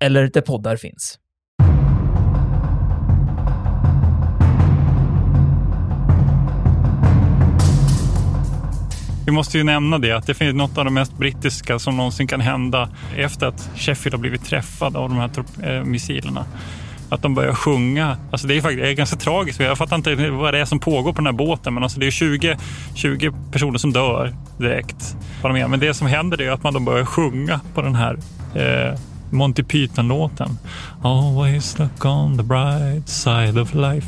eller där poddar finns. Vi måste ju nämna det, att det finns något av det mest brittiska som någonsin kan hända efter att Sheffield har blivit träffad av de här eh, missilerna. Att de börjar sjunga. Alltså det är faktiskt det är ganska tragiskt. Jag fattar inte vad det är som pågår på den här båten. Men alltså det är 20, 20 personer som dör direkt. Men det som händer är att man då börjar sjunga på den här eh, Monty Python-låten. Always look on the bright side of life.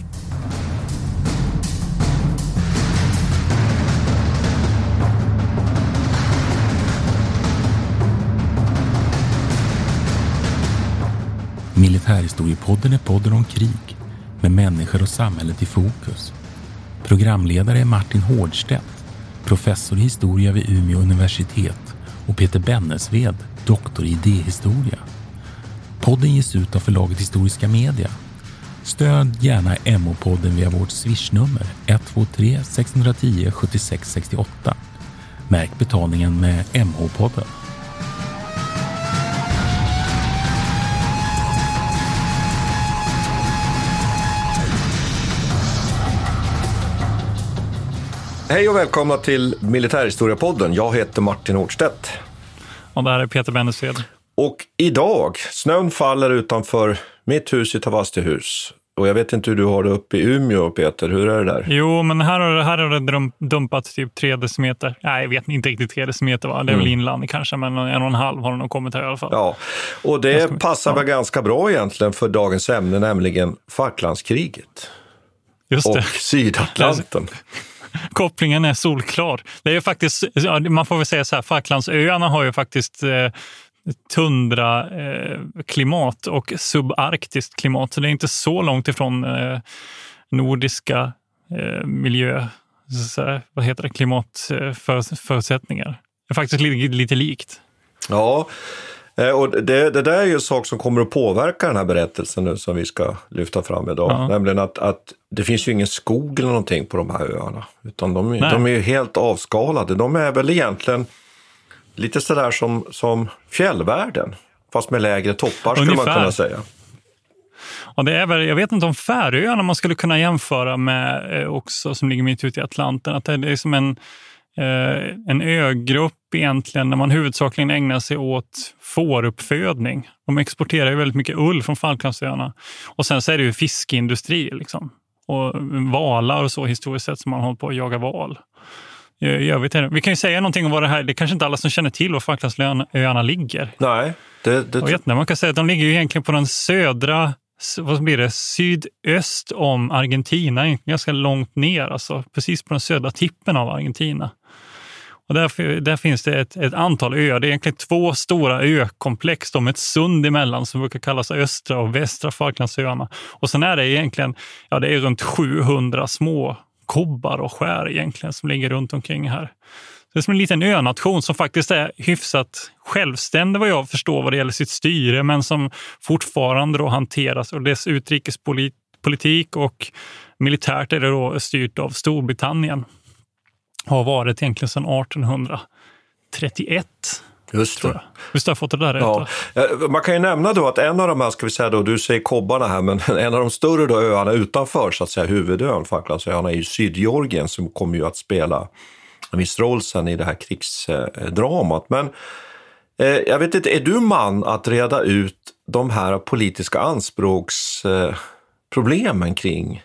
Militärhistoriepodden är podden om krig med människor och samhället i fokus. Programledare är Martin Hårdstedt, professor i historia vid Umeå universitet och Peter Bennesved, doktor i idéhistoria. Podden ges ut av förlaget Historiska Media. Stöd gärna MH-podden via vårt swishnummer 123 610 76 68. Märk betalningen med MH-podden. Hej och välkomna till Militärhistoriepodden. Jag heter Martin Hårdstedt. Och det här är Peter Bennesved. Och idag, snön faller utanför mitt hus i Tavastehus. Och jag vet inte hur du har det uppe i Umeå, Peter. Hur är det där? Jo, men här har, här har det dumpat typ tre decimeter. Nej, jag vet inte riktigt tre decimeter. Va? Det är mm. väl inland kanske, men en och en halv har det nog kommit här i alla fall. Ja, och det passar ja. väl ganska bra egentligen för dagens ämne, nämligen Falklandskriget. Just det. Och Sydatlanten. kopplingen är solklar. Det är faktiskt, man får väl säga så här, Falklandsöarna har ju faktiskt eh, tundra-klimat eh, och subarktiskt klimat. Så det är inte så långt ifrån eh, nordiska eh, miljö, så, vad heter det, klimatförutsättningar. Det är faktiskt lite, lite likt. Ja, Eh, och det, det där är ju en sak som kommer att påverka den här berättelsen nu som vi ska lyfta fram idag. Ja. Nämligen att, att det finns ju ingen skog eller någonting på de här öarna. Utan de, de är ju helt avskalade. De är väl egentligen lite sådär som, som fjällvärlden. Fast med lägre toppar skulle Ungefär. man kunna säga. Och det är väl, jag vet inte om Färöarna man skulle kunna jämföra med eh, också, som ligger mitt ute i Atlanten. Att det är som en Eh, en ögrupp egentligen där man huvudsakligen ägnar sig åt fåruppfödning. De exporterar ju väldigt mycket ull från Falklandsöarna. Och sen så är det ju fiskeindustri liksom. och valar och så historiskt sett som man håller på att jaga val. Jag vet Vi kan ju säga någonting om vad det här, det är kanske inte alla som känner till var Falklandsöarna ligger. Nej. Det, det... vet inte, man kan säga att de ligger ju egentligen på den södra vad blir det, sydöst om Argentina, ganska långt ner, alltså precis på den södra tippen av Argentina. Och där, där finns det ett, ett, antal öar. Det är egentligen två stora ökomplex med ett sund emellan som brukar kallas östra och västra Falklandsöarna. Och sen är det egentligen ja, det är runt 700 små kobbar och skär egentligen som ligger runt omkring här. Det är som en liten önation som faktiskt är hyfsat självständig vad jag förstår vad det gäller sitt styre, men som fortfarande då hanteras och dess utrikespolitik och militärt är det då styrt av Storbritannien har varit egentligen sedan 1831. Just det. Visst har jag fått det där rätt? Ja. Man kan ju nämna då att en av de här, ska vi säga då, du säger kobbarna här, men en av de större då öarna utanför så att säga huvudön, Falklandsöarna, är ju Sydgeorgien som kommer ju att spela en viss roll sen i det här krigsdramat. Men eh, jag vet inte, är du man att reda ut de här politiska anspråksproblemen kring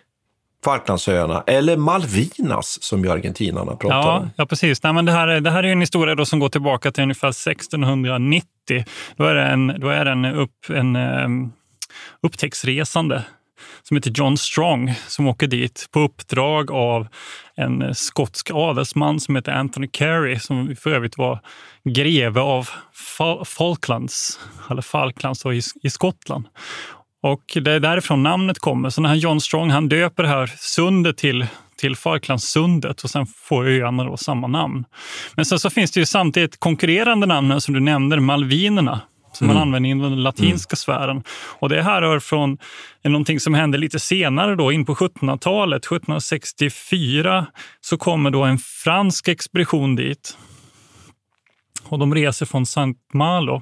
Falklandsöarna, eller Malvinas som ju argentinarna pratar ja, om. Ja, precis. Nej, men det, här, det här är en historia då som går tillbaka till ungefär 1690. Då är det en, då är det en, upp, en um, upptäcktsresande som heter John Strong som åker dit på uppdrag av en skotsk adelsman som heter Anthony Carey som för övrigt var greve av Falklands, eller Falklands i, i Skottland. Och det är därifrån namnet kommer. Så när John Strong han döper det här sundet till till Falklandssundet och sen får öarna då samma namn. Men sen så finns det ju samtidigt konkurrerande namn som du nämnde, Malvinerna som mm. man använder i den latinska mm. sfären. Och det här rör från någonting som hände lite senare, då, in på 1700-talet. 1764 så kommer då en fransk expedition dit. Och de reser från Saint Malo.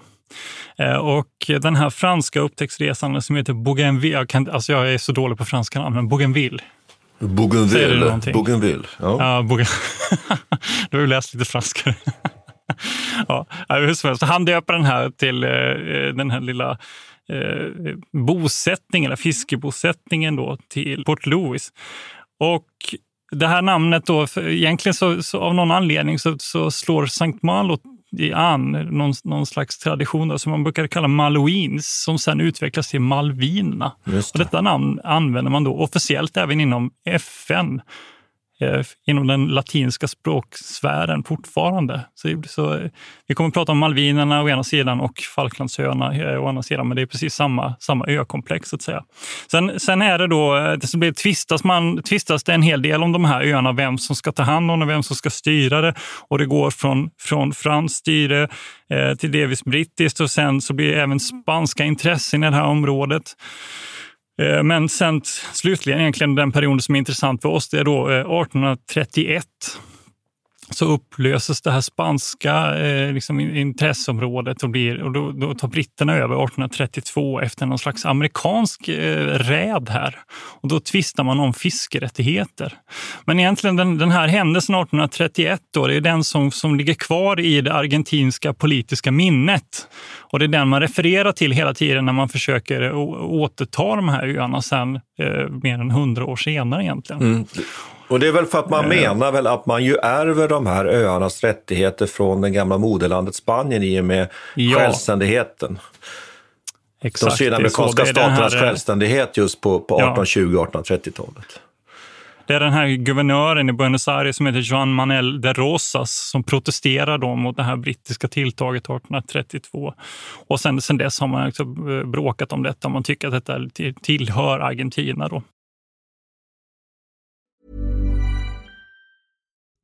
Eh, och den här franska upptäcktsresanden som heter Bougainville, jag, kan, alltså jag är så dålig på franska namn, men Bougainville. Bougainville. Bougainville. Ja. Ja, Bougain... du har ju läst lite franska. ja, hur som helst. Han döper den här till eh, den här lilla eh, bosättningen, eller fiskebosättningen då, till Port Louis. Och det här namnet då, egentligen så, så, av någon anledning så, så slår Sankt Malo an någon, någon slags tradition då, som man brukar kalla Malouins som sen utvecklas till Malvinerna. Det. Och detta namn använder man då officiellt även inom FN Eh, inom den latinska språksfären fortfarande. Så, så, vi kommer att prata om Malvinerna å ena sidan och Falklandsöarna eh, å andra sidan, men det är precis samma, samma ökomplex. Så att säga. Sen, sen är det då, eh, det blir tvistas, man, tvistas det en hel del om de här öarna, vem som ska ta hand om dem, vem som ska styra det. Och det går från, från franskt styre eh, till delvis brittiskt och sen så blir det även spanska intressen i det här området. Eh, men sen slutligen egentligen den perioden som är intressant för oss, det är då eh, 1831 så upplöses det här spanska eh, liksom, intresseområdet och, blir, och då, då, tar britterna över 1832 efter någon slags amerikansk eh, räd här. Och då tvistar man om fiskerättigheter. Men egentligen den, den här händelsen 1831 då, det är den som, som ligger kvar i det argentinska politiska minnet. Och det är den man refererar till hela tiden när man försöker återta de här öarna sen eh, mer än hundra år senare egentligen. Mm. Och det är väl för att man menar väl att man ju ärver de här öarnas rättigheter från det gamla moderlandet Spanien i och med ja. självständigheten. Exakt, de sydamerikanska staternas här... självständighet just på, på 1820-1830-talet. Det är den här guvernören i Buenos Aires som heter Juan Manuel de Rosas som protesterar då mot det här brittiska tilltaget 1832. Och sen, sen dess har man också eh, bråkat om detta. Man tycker att detta tillhör Argentina. Då.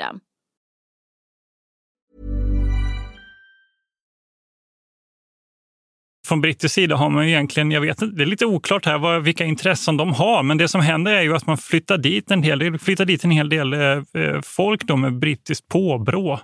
System. från brittisk sida har man ju egentligen, jag vet inte, det är lite oklart här vad, vilka intressen de har, men det som händer är ju att man flyttar dit en hel del, flyttar dit en hel del eh, eh folk då med brittiskt påbrå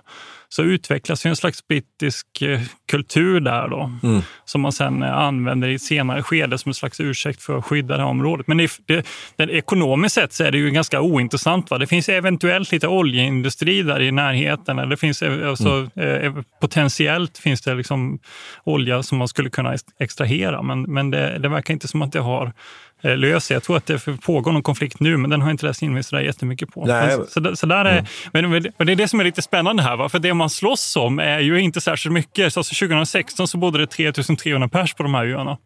så utvecklas en slags brittisk eh, kultur där då, mm. som man sen eh, använder i ett senare skede som en slags ursäkt för att skydda det här området. Men det, det, det, ekonomiskt sett så är det ju ganska ointressant. Va? Det finns eventuellt lite oljeindustri där i närheten. Eller det finns, eh, alltså, mm. potentiellt finns det liksom olja som man skulle kunna extrahera, men, men det, det verkar inte som att det har Eh, löser. Jag tror att det pågår någon konflikt nu, men den har jag inte läst in mig så där jättemycket på. Nej. Så, så där är, mm. men, men det är det som är lite spännande här. Va? För det man slåss om är ju inte särskilt mycket. Så alltså 2016 så bodde det 3300 pers på de här öarna.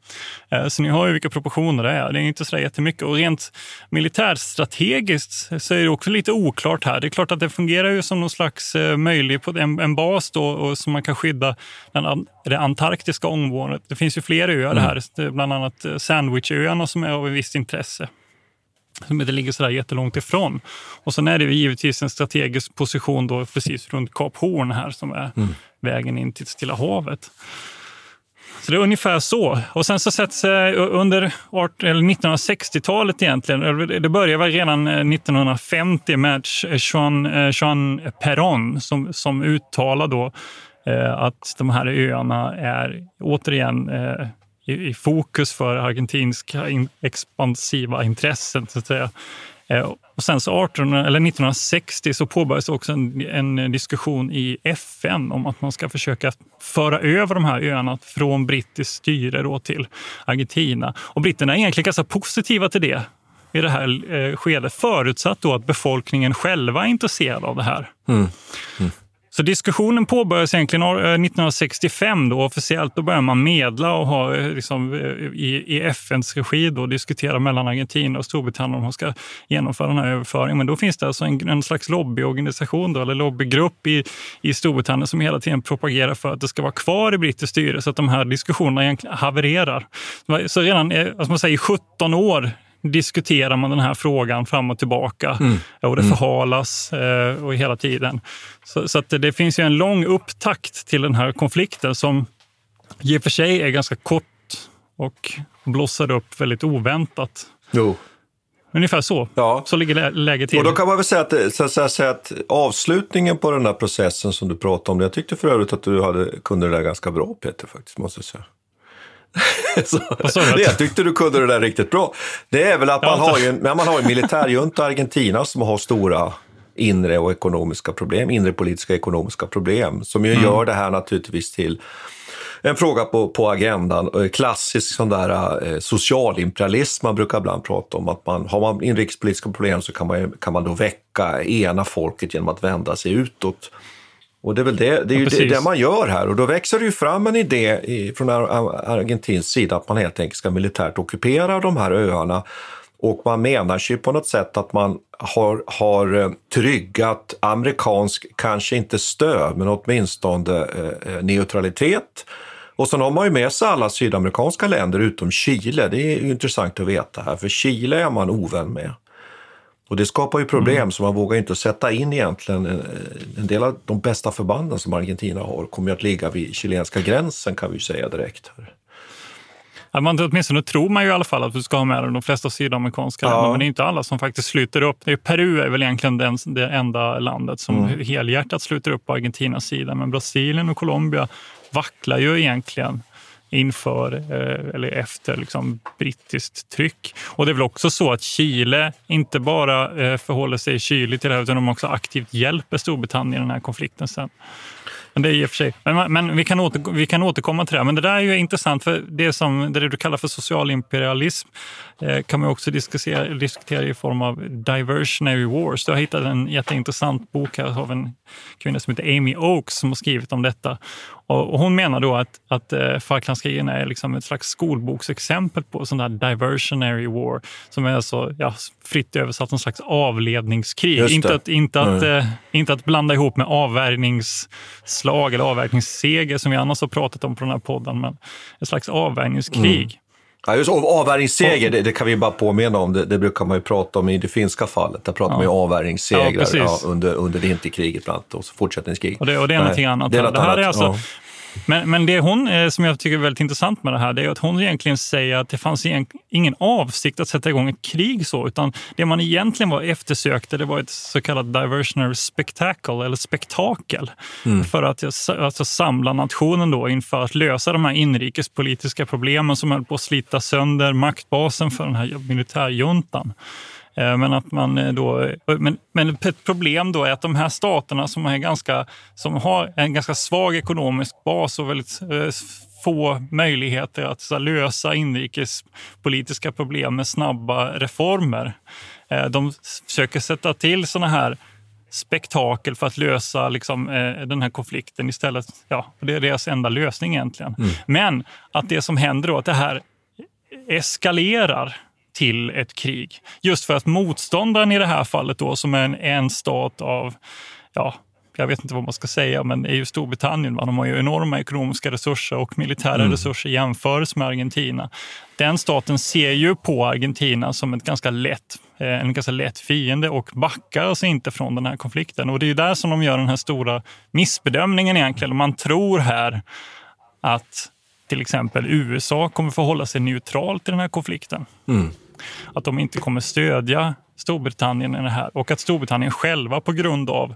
Eh, så ni har ju vilka proportioner det är. Det är inte så där jättemycket. Och rent militärstrategiskt så är det också lite oklart här. Det är klart att det fungerar ju som någon slags eh, möjlig en, en bas då, och som man kan skydda den, det antarktiska området. Det finns ju fler öar mm. här, bland annat Sandwichöarna som är av ett visst intresse som inte ligger så där jättelångt ifrån. Och sen är det givetvis en strategisk position då precis runt Kap Horn här som är mm. vägen in till Stilla havet. Så det är ungefär så. Och sen så sätts under 1960-talet egentligen, det börjar väl redan 1950 med Jean, Jean Perron som, som uttalar då eh, Eh, att de här öarna är återigen eh, i, fokus för argentinska expansiva intressen. Så att säga. Eh, och sen så 18, eller 1960 så påbörjades också en, en, diskussion i FN om att man ska försöka föra över de här öarna från brittiskt styre då till Argentina. Och britterna är egentligen ganska positiva till det i det här eh, skedet förutsatt då att befolkningen själva är intresserad av det här. Mm. Mm. Så diskussionen påbörjades egentligen eh, 1965 då officiellt. Då började man medla och ha eh, liksom, eh, i, i FNs regi då, diskutera mellan Argentina och Storbritannien om man ska genomföra den här överföringen. Men då finns det alltså en, en slags lobbyorganisation då, eller lobbygrupp i, i Storbritannien som hela tiden propagerar för att det ska vara kvar i brittiskt styre så att de här diskussionerna egentligen havererar. Så redan alltså man säger, 17 år diskuterar man den här frågan fram och tillbaka mm. och det mm. förhalas eh, och hela tiden. Så, så att det finns ju en lång upptakt till den här konflikten som i och för sig är ganska kort och blossade upp väldigt oväntat. Jo. Ungefär så. Ja. Så ligger läget till. Och då kan man väl säga att, så att, säga att avslutningen på den här processen som du pratade om, jag tyckte för övrigt att du hade, kunde det där ganska bra Peter faktiskt, måste jag säga. så, jag tyckte du kunde det där riktigt bra. Det är väl att man har ju man har en militärjunta i Argentina som har stora inre och ekonomiska problem, inre politiska ekonomiska problem, som ju mm. gör det här naturligtvis till en fråga på, på agendan. Klassisk sån där eh, socialimperialism man brukar ibland prata om. Att man, har man inrikespolitiska problem så kan man, kan man då väcka, ena folket genom att vända sig utåt. Och det är väl det, det, är ju ja, det, det, man gör här och då växer det ju fram en idé i, från Argentins sida att man helt enkelt ska militärt ockupera de här öarna. Och man menar sig på något sätt att man har, har eh, tryggat amerikansk, kanske inte stöd, men åtminstone eh, eh, neutralitet. Och sen har man ju med sig alla sydamerikanska länder utom Chile. Det är ju intressant att veta här, för Chile är man ovän med. Och det skapar ju problem, mm. så man vågar inte sätta in egentligen en, en, del av de bästa förbanden som Argentina har kommer att ligga vid chilenska gränsen kan vi säga direkt. Ja, man, åtminstone tror man ju i alla fall att du ska ha med de flesta sydamerikanska ja. länder, men det är inte alla som faktiskt sluter upp. Är Peru är väl egentligen den, det enda landet som mm. helhjärtat sluter upp på Argentinas sida, men Brasilien och Colombia vacklar ju egentligen inför eh, eller efter liksom, brittiskt tryck. Och det är väl också så att Chile inte bara eh, förhåller sig kyligt till det här utan de också aktivt hjälper Storbritannien i den här konflikten sen. Men det är i och för sig. Men, men vi, kan åter, vi kan återkomma till det. Men det där är ju intressant, för det som det du kallar för socialimperialism eh, kan man också diskutera, diskutera i form av diversionary wars. Du har hittat en jätteintressant bok här av en kvinna som heter Amy Oakes som har skrivit om detta. Och, hon menar då att, att eh, Falklandskrigen är liksom ett slags skolboksexempel på sån där diversionary war, som är alltså, ja, fritt översatt en slags avledningskrig. Inte att, inte, att, mm. eh, inte att blanda ihop med avvärjningsslag eller avvärjningsseger som vi annars har pratat om på den här podden, men ett slags avvärjningskrig. Mm. Ja, just avvärjningsseger, det, det, kan vi bara påminna om. Det, det, brukar man ju prata om i det finska fallet. Där pratar ja. man ju avvärjningssegrar ja, ja, under, under vinterkriget bland annat och fortsättningskrig. Och det, och det är någonting annat. Det, är något det här annat. är alltså Men, men det hon, eh, som jag tycker är väldigt intressant med det här, det är att hon egentligen säger att det fanns ingen avsikt att sätta igång ett krig så, utan det man egentligen var eftersökte, det var ett så kallat diversionary spectacle, eller spektakel, mm. för att alltså, samla nationen då inför att lösa de här inrikespolitiska problemen som höll på att slita sönder maktbasen för den här militärjuntan. Eh, men, att man eh, då, men, men ett problem då är att de här staterna som, är ganska, som har en ganska svag ekonomisk bas och väldigt eh, få möjligheter att så, lösa inrikespolitiska problem med snabba reformer. De försöker sätta till såna här spektakel för att lösa liksom, den här konflikten istället. Ja, det är deras enda lösning egentligen. Mm. Men att det som händer då, att det här eskalerar till ett krig. Just för att motståndaren i det här fallet då, som är en, en stat av, ja, jag vet inte vad man ska säga, men är ju Storbritannien. Va? De har ju enorma ekonomiska resurser och militära mm. resurser jämfört med Argentina. Den staten ser ju på Argentina som ett ganska lätt, eh, en ganska lätt fiende och backar alltså inte från den här konflikten. Och det är ju där som de gör den här stora missbedömningen egentligen. Man tror här att till exempel USA kommer förhålla sig neutralt i den här konflikten. Mm. Att de inte kommer stödja Storbritannien i det här och att Storbritannien själva på grund av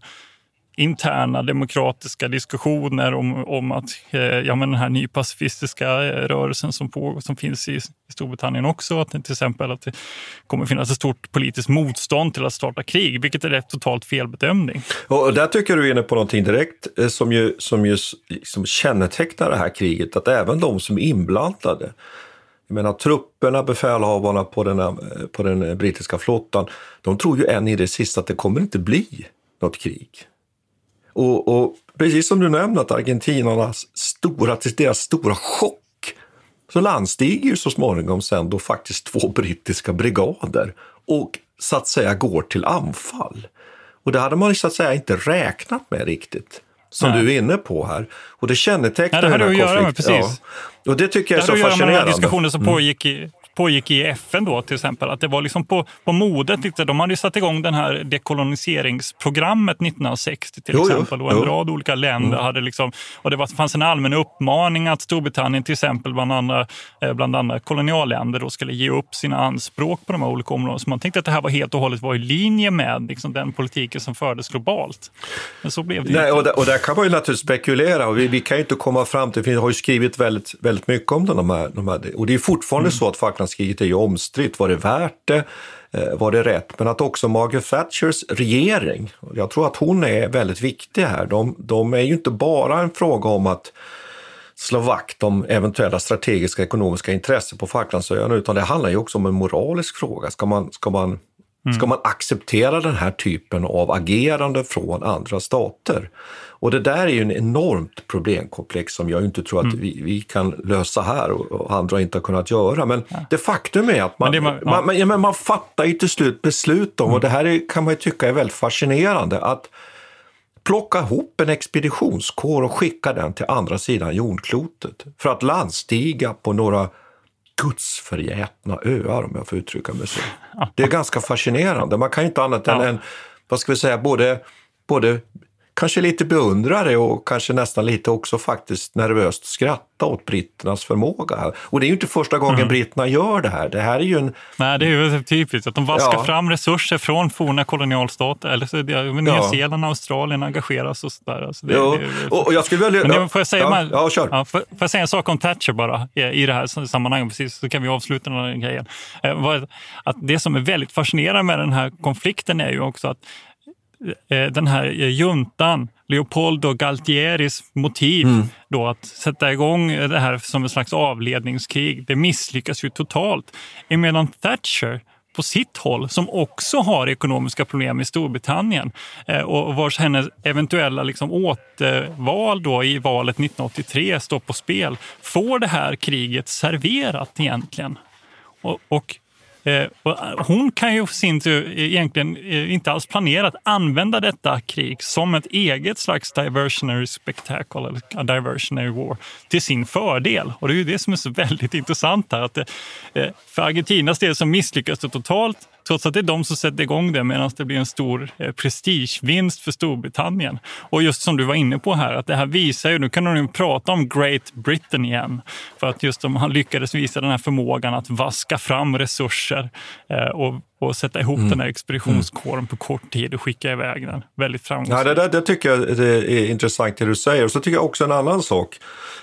interna demokratiska diskussioner om, om att eh, ja, men den här nypacifistiska eh, rörelsen som, på, som finns i, i Storbritannien också, att till exempel att det kommer finnas ett stort politiskt motstånd till att starta krig, vilket är rätt totalt felbedömning. Och där tycker du är inne på någonting direkt eh, som ju, som ju som liksom kännetecknar det här kriget, att även de som är inblandade jag menar trupperna, befälhavarna på den, på den brittiska flottan, de tror ju än i det sista att det kommer inte bli något krig. Och, och precis som du nämnde, att argentinarnas stora, till deras stora chock så landstiger ju så småningom sen då faktiskt två brittiska brigader och så att säga går till anfall. Och det hade man så att säga inte räknat med riktigt som Nej. du är inne på här. Och det kännetecknar Nej, det den här konflikten. Ja. Och det tycker jag är så fascinerande. Det har att göra med diskussioner som mm. pågick i, pågick i FN då till exempel. Att det var liksom på, på modet. De hade ju satt igång det här dekoloniseringsprogrammet 1960 till jo, exempel. Och en jo. rad olika länder mm. hade liksom, och det var, fanns en allmän uppmaning att Storbritannien till exempel bland andra, eh, bland andra kolonialländer då skulle ge upp sina anspråk på de här olika områdena. Så man tänkte att det här var helt och hållet var i linje med liksom, den politiken som fördes globalt. Men så blev det Nej, och, där, och där kan man ju naturligtvis spekulera och vi, vi kan ju inte komma fram till, vi har ju skrivit väldigt, väldigt mycket om de här, de här och det är fortfarande mm. så att Falklandskriget är ju omstritt. Var det värt det? Eh, var det rätt? Men att också Margaret Thatchers regering, jag tror att hon är väldigt viktig här. De, de är ju inte bara en fråga om att slå vakt om eventuella strategiska ekonomiska intressen på Falklandsöarna, utan det handlar ju också om en moralisk fråga. Ska man, ska man, mm. ska man acceptera den här typen av agerande från andra stater? Och det där är ju en enormt problemkomplex som jag inte tror att mm. vi, vi, kan lösa här och, och, andra inte har kunnat göra. Men ja. det faktum är att man, men man, ja. man, man, man, fattar ju till slut beslut om, mm. och det här är, kan man ju tycka är väldigt fascinerande, att plocka ihop en expeditionskår och skicka den till andra sidan jordklotet för att landstiga på några gudsförgätna öar, om jag får uttrycka mig så. Det är ganska fascinerande. Man kan ju inte annat än, ja. än vad ska vi säga, både, både kanske lite beundrare och kanske nästan lite också faktiskt nervöst skratta åt britternas förmåga. Och det är ju inte första gången mm. britterna gör det här. Det här är ju en... Nej, det är ju typiskt att de vaskar ja. fram resurser från forna kolonialstater. Eller så, Nya ja. Zeeland och Australien engageras och sådär. Alltså det, jo. det, och, jag skulle vilja... Men får jag säga, ja, kör. Ja, får, får jag säga en sak om Thatcher bara i, i det här sammanhanget, precis, så kan vi avsluta den här grejen. Eh, att det som är väldigt fascinerande med den här konflikten är ju också att den här eh, juntan, Leopoldo Galtieris motiv mm. då att sätta igång det här som en slags avledningskrig, det misslyckas ju totalt. Emedan Thatcher på sitt håll, som också har ekonomiska problem i Storbritannien eh, och vars hennes eventuella liksom återval då i valet 1983 står på spel, får det här kriget serverat egentligen. Och, och Eh, Eh, eh, hon kan ju sin tur eh, egentligen eh, inte alls planera att använda detta krig som ett eget slags diversionary spectacle, eller diversionary war, till sin fördel. Och det är ju det som är så väldigt intressant här. Att det, eh, för Argentinas del så misslyckas det totalt Trots att det är de som sätter igång det medan det blir en stor eh, prestigevinst för Storbritannien. Och just som du var inne på här, att det här visar ju, nu kan de ju prata om Great Britain igen. För att just de, han lyckades visa den här förmågan att vaska fram resurser eh, och och sätta ihop mm. den här expeditionskåren på kort tid och skicka iväg den. Väldigt framgångsrikt. Ja, det, där, det tycker jag är intressant det du säger. Och så tycker jag också en annan sak,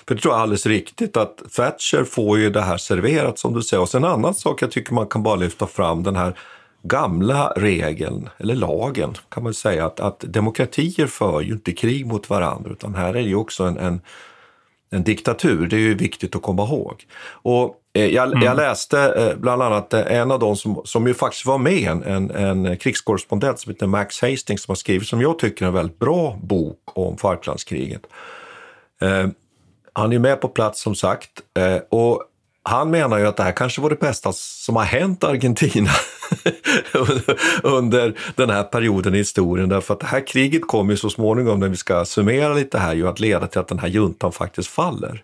för det tror jag är alldeles riktigt, att Thatcher får ju det här serverat som du säger. Och sen en annan sak jag tycker man kan bara lyfta fram, den här gamla regeln, eller lagen kan man säga, att, att demokratier för ju inte krig mot varandra, utan här är det ju också en, en en diktatur. Det är ju viktigt att komma ihåg. Och jag, mm. jag, läste eh, bland annat eh, en av dem som, som ju faktiskt var med, en, en, en krigskorrespondent som heter Max Hastings som har skrivit, som jag tycker är en väldigt bra bok om Falklandskriget. Eh, han är med på plats som sagt eh, och han menar ju att det här kanske var det bästa som har hänt Argentina under den här perioden i historien. Därför att det här kriget kommer ju så småningom, när vi ska summera lite här, ju att leda till att den här juntan faktiskt faller.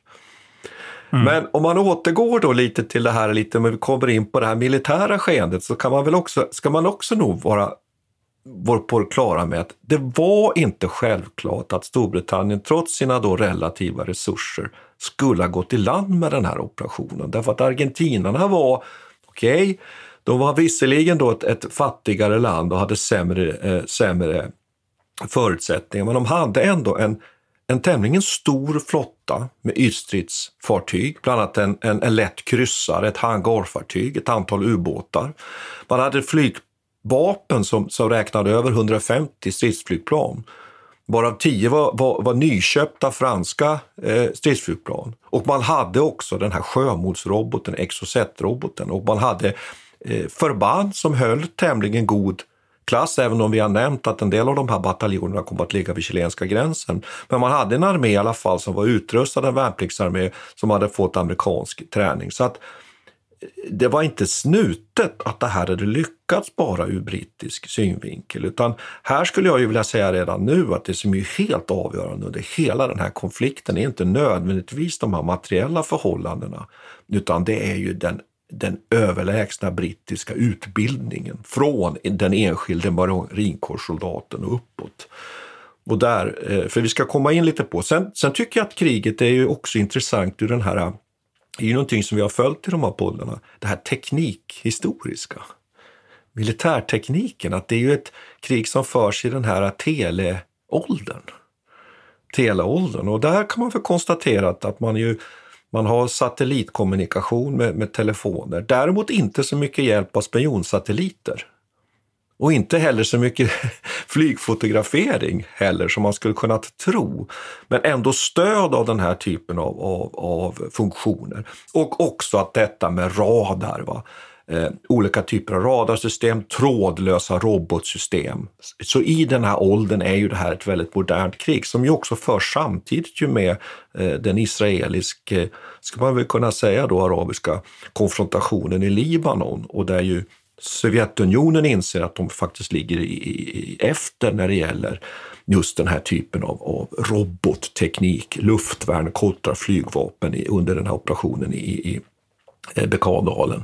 Mm. Men om man återgår då lite till det här, lite, men vi kommer in på det här militära skeendet, så kan man väl också, ska man också nog vara var på det klara med att det var inte självklart att Storbritannien trots sina då relativa resurser skulle ha gått i land med den här operationen. Därför att argentinarna var, okej, okay, de var visserligen då ett, ett, fattigare land och hade sämre, eh, sämre förutsättningar, men de hade ändå en, en tämligen stor flotta med ytstridsfartyg, bland annat en, en, en lätt kryssare, ett hangarfartyg, ett antal ubåtar. Man hade flygvapen som, som räknade över 150 stridsflygplan varav tio var, var, var nyköpta franska eh, stridsflygplan. Och man hade också den här sjömålsroboten, Exocet-roboten. Och man hade eh, förband som höll tämligen god klass, även om vi har nämnt att en del av de här bataljonerna kom att ligga vid chilenska gränsen. Men man hade en armé i alla fall som var utrustad, en värnpliktsarmé som hade fått amerikansk träning. Så att eh, det var inte snutet att det här hade lyckats bara ur brittisk synvinkel, utan här skulle jag ju vilja säga redan nu att det som är helt avgörande under hela den här konflikten är inte nödvändigtvis de här materiella förhållandena, utan det är ju den den överlägsna brittiska utbildningen från den enskilde marinkårssoldaten och uppåt. Och där, eh, för vi ska komma in lite på. Sen, sen tycker jag att kriget är ju också intressant ur den här eh, det är ju någonting som vi har följt i de här poddarna, det här teknikhistoriska. Militärtekniken, att det är ju ett krig som förs i den här teleåldern. Teleåldern. Och där kan man väl konstatera att man ju man har satellitkommunikation med, med telefoner. Däremot inte så mycket hjälp av spionsatelliter. Och inte heller så mycket flygfotografering heller som man skulle kunna tro. Men ändå stöd av den här typen av, av, av funktioner. Och också att detta med radar. Va? Eh, olika typer av radarsystem, trådlösa robotsystem. Så i den här åldern är ju det här ett väldigt modernt krig som ju också förs samtidigt ju med eh, den israeliska, eh, ska man väl kunna säga då, arabiska konfrontationen i Libanon och där ju Sovjetunionen inser att de faktiskt ligger i, i, efter när det gäller just den här typen av, av robotteknik, luftvärn, kontra flygvapen i, under den här operationen i, i eh, Bekadalen.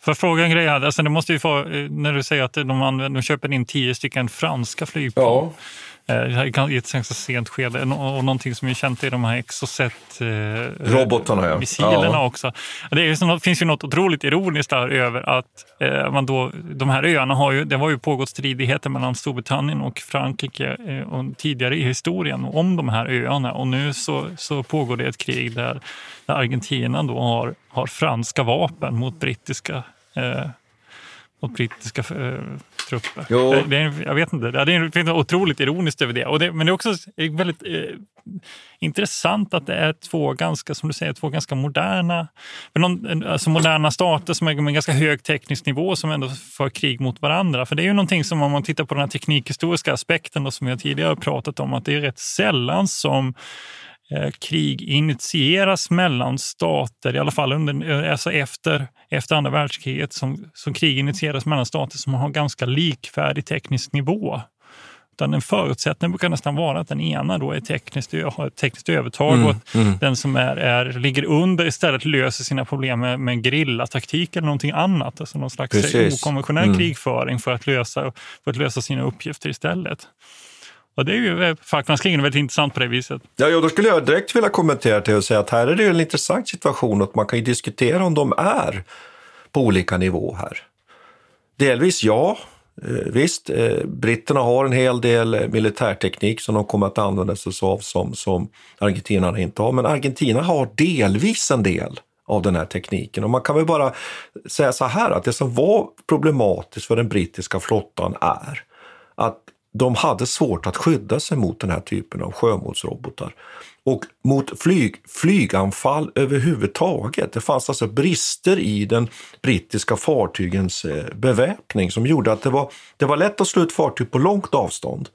För fråga en grej här, alltså det måste ju få, eh, när du säger att de, använder, de köper in tio stycken franska flygplan. Ja. Eh, i ett ganska sent skede. Och någonting som är känt är de här Exocet eh, missilerna ja. också. Det, är, det finns ju något otroligt ironiskt där över att eh, man då, de här öarna har ju, det har ju pågått stridigheter mellan Storbritannien och Frankrike eh, och tidigare i historien om de här öarna. Och nu så, så pågår det ett krig där, där Argentina då har, har franska vapen mot brittiska mot brittiska eh, trupper. Det, det är, jag vet inte, det är något otroligt ironiskt över det. Och det men det är också väldigt eh, intressant att det är två ganska, som du säger, två ganska moderna, någon, alltså moderna stater som är med ganska hög teknisk nivå som ändå för krig mot varandra. För det är ju någonting som om man tittar på den här teknikhistoriska aspekten då, som jag tidigare pratat om, att det är rätt sällan som krig initieras mellan stater, i alla fall under, eh, alltså efter, efter andra världskriget, som, som krig initieras mellan stater som har ganska likvärdig teknisk nivå. Utan en förutsättning brukar nästan vara att den ena då är tekniskt, har ett tekniskt övertag mm, och att mm. den som är, är, ligger under istället löser sina problem med, med grillataktik eller någonting annat. Alltså någon slags Precis. okonventionell mm. krigföring för att, lösa, för att lösa sina uppgifter istället. Och det är ju eh, Falklandskrigen väldigt intressant på det viset. Ja, ja, då skulle jag direkt vilja kommentera till och säga att här är det en intressant situation och man kan ju diskutera om de är på olika nivå här. Delvis ja, eh, visst, eh, britterna har en hel del eh, militärteknik som de kommer att använda sig av som, som argentinarna inte har, men Argentina har delvis en del av den här tekniken. Och man kan väl bara säga så här att det som var problematiskt för den brittiska flottan är att de hade svårt att skydda sig mot den här typen av sjömålsrobotar. Och mot flyg, flyganfall överhuvudtaget. Det fanns alltså brister i den brittiska fartygens eh, beväpning som gjorde att det var, det var lätt att slå ut fartyg på långt avstånd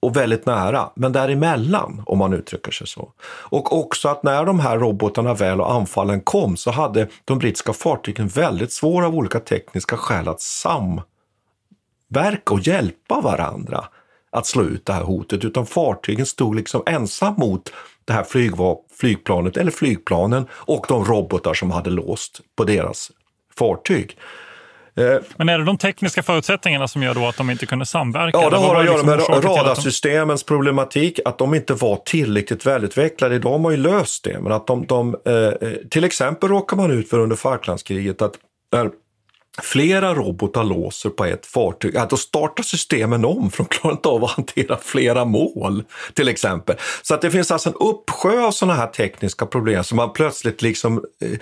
och väldigt nära, men däremellan om man uttrycker sig så. Och också att när de här robotarna väl och anfallen kom så hade de brittiska fartygen väldigt svåra av olika tekniska skäl att sam verka och hjälpa varandra att slå ut det här hotet, utan fartygen stod liksom ensam mot det här flygplanet eller flygplanen och de robotar som hade låst på deras fartyg. Eh, Men är det de tekniska förutsättningarna som gör då att de inte kunde samverka? Ja, det har att göra liksom med radarsystemens de... problematik, att de inte var tillräckligt välutvecklade. Idag har man ju löst det, men att de, de eh, till exempel råkar man ut för under Falklandskriget att när flera robotar låser på ett fartyg, ja, då startar systemen om för de klarar inte av att hantera flera mål till exempel. Så att det finns alltså en uppsjö av sådana här tekniska problem som man plötsligt liksom eh,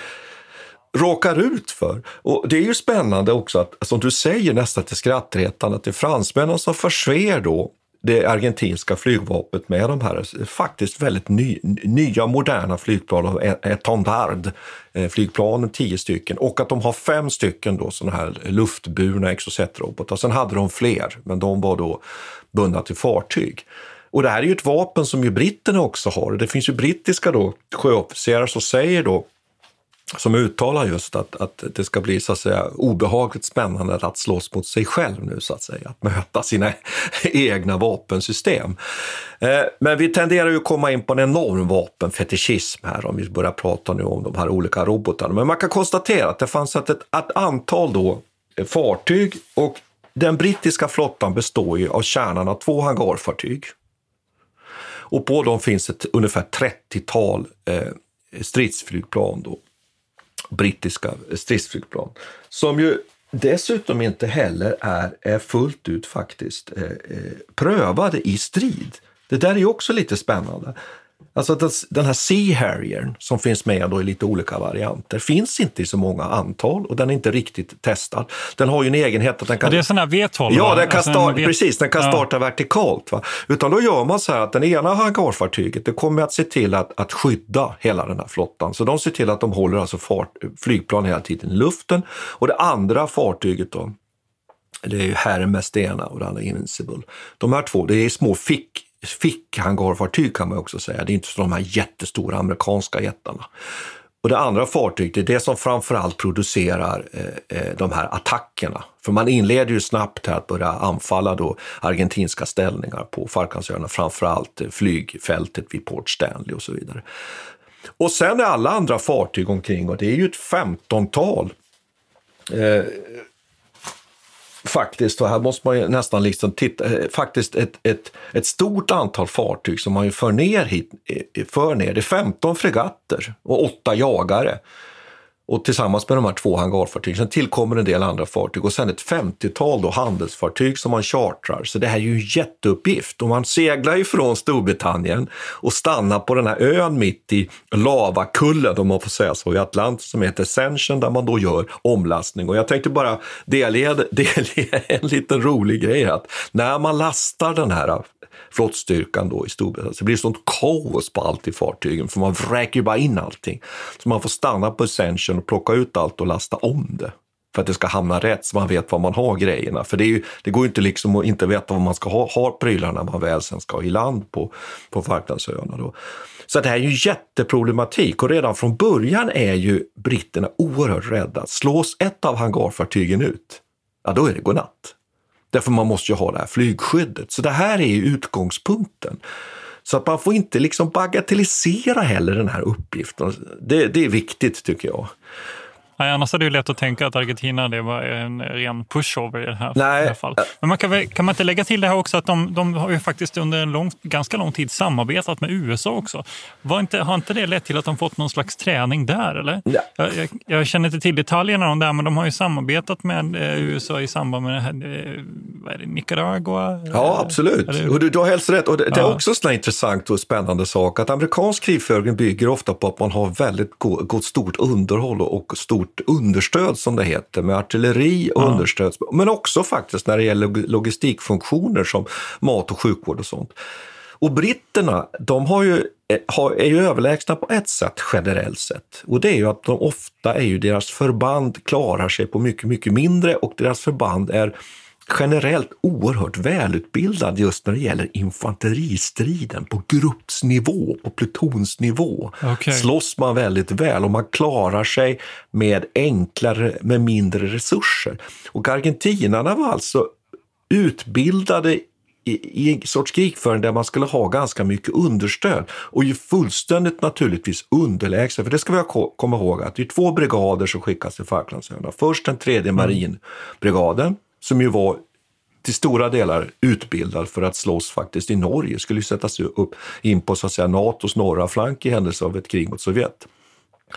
råkar ut för. Och det är ju spännande också att, som du säger nästan till skrattretande, att det är fransmännen som försver då det argentinska flygvapnet med de här faktiskt väldigt ny, nya moderna flygplan, Etendard eh, flygplanen, tio stycken, och att de har fem stycken då sådana här luftburna Exocet-robotar. Sen hade de fler, men de var då bundna till fartyg. Och det här är ju ett vapen som ju britterna också har. Det finns ju brittiska då sjöofficerare som säger då som uttalar just att, att det ska bli så att säga obehagligt spännande att slåss mot sig själv nu så att säga, att möta sina egna vapensystem. Eh, men vi tenderar ju att komma in på en enorm vapenfetischism här om vi börjar prata nu om de här olika robotarna. Men man kan konstatera att det fanns ett, ett antal då eh, fartyg och den brittiska flottan består ju av kärnan av två hangarfartyg. Och på dem finns ett ungefär 30-tal eh, stridsflygplan då brittiska stridsflygplan. Som ju dessutom inte heller är, är fullt ut faktiskt eh, eh prövade i strid. Det där är ju också lite spännande. Alltså den här Sea Harriern som finns med då i lite olika varianter finns inte i så många antal och den är inte riktigt testad. Den har ju en egenhet att den kan... det är sån här V12? Ja, den kan alltså starta, precis. Den kan ja. starta vertikalt. Va? Utan då gör man så här att den ena hangarfartyget det kommer att se till att, att skydda hela den här flottan. Så de ser till att de håller alltså fart, flygplan hela tiden i luften. Och det andra fartyget då, det är ju Hermes det ena och det andra Invincible. De här två, det är små fick fickhangarfartyg kan man också säga. Det är inte så de här jättestora amerikanska jättarna. Och det andra fartyget, det är det som framförallt producerar eh, eh de här attackerna. För man inleder ju snabbt här att börja anfalla då argentinska ställningar på Falklandsöarna, framförallt eh, flygfältet vid Port Stanley och så vidare. Och sen är alla andra fartyg omkring och det är ju ett femtontal eh, faktiskt, och här måste man ju nästan liksom titta, eh, faktiskt ett, ett, ett stort antal fartyg som man ju för ner hit, eh, för ner. Det är 15 fregatter och 8 jagare. Och tillsammans med de här två hangarfartygen. Sen tillkommer en del andra fartyg och sen ett 50-tal då handelsfartyg som man chartrar. Så det här är ju en jätteuppgift. Och man seglar ifrån Storbritannien och stannar på den här ön mitt i lavakullen, om man får säga så, i Atlanten som heter Ascension där man då gör omlastning. Och jag tänkte bara delge, delge en liten rolig grej att när man lastar den här flottstyrkan då i Storbritannien. Så det blir sånt kaos på allt i fartygen för man vräker ju bara in allting. Så man får stanna på Ascension och plocka ut allt och lasta om det för att det ska hamna rätt så man vet var man har grejerna. För det, ju, det går ju inte liksom att inte veta vad man ska ha, ha prylarna när man väl sen ska i land på, på Falklandsöarna. Då. Så det här är ju jätteproblematik och redan från början är ju britterna oerhört rädda. Slås ett av hangarfartygen ut, ja då är det godnatt. Därför man måste ju ha det här flygskyddet. Så det här är utgångspunkten. Så att man får inte liksom bagatellisera heller den här uppgiften. Det, det är viktigt tycker jag. Nej, annars är det ju lätt att tänka att Argentina det var en ren pushover i det här, Nej. I det här fallet. Men man kan, kan man inte lägga till det här också att de, de har ju faktiskt under en lång, ganska lång tid samarbetat med USA också. Var inte, har inte det lett till att de fått någon slags träning där? Eller? Ja. Jag, jag, jag, känner inte till detaljerna om det, men de har ju samarbetat med eh, USA i samband med eh, vad är det, Nicaragua. Ja, absolut. Det... Och du, du har helt rätt. Och det, det är också en intressant och spännande sak att amerikansk krigföring bygger ofta på att man har väldigt gott stort underhåll och stort stort understöd som det heter med artilleri och ja. understöd, men också faktiskt när det gäller logistikfunktioner som mat och sjukvård och sånt. Och britterna, de har ju, eh, är ju överlägsna på ett sätt generellt sett. Och det är ju att de ofta är ju deras förband klarar sig på mycket, mycket mindre och deras förband är generellt oerhört välutbildad just när det gäller infanteristriden på gruppsnivå, på plutonsnivå. Okay. Slåss man väldigt väl och man klarar sig med enklare, med mindre resurser. Och argentinarna var alltså utbildade i, en sorts krigföring där man skulle ha ganska mycket understöd och ju fullständigt naturligtvis underlägset. För det ska vi komma ihåg att det är två brigader som skickas till Falklandsöarna. Först den tredje mm. marinbrigaden som ju var till stora delar utbildad för att slåss faktiskt i Norge, skulle ju sättas upp in på så att säga, Natos norra flank i händelse av ett krig mot Sovjet.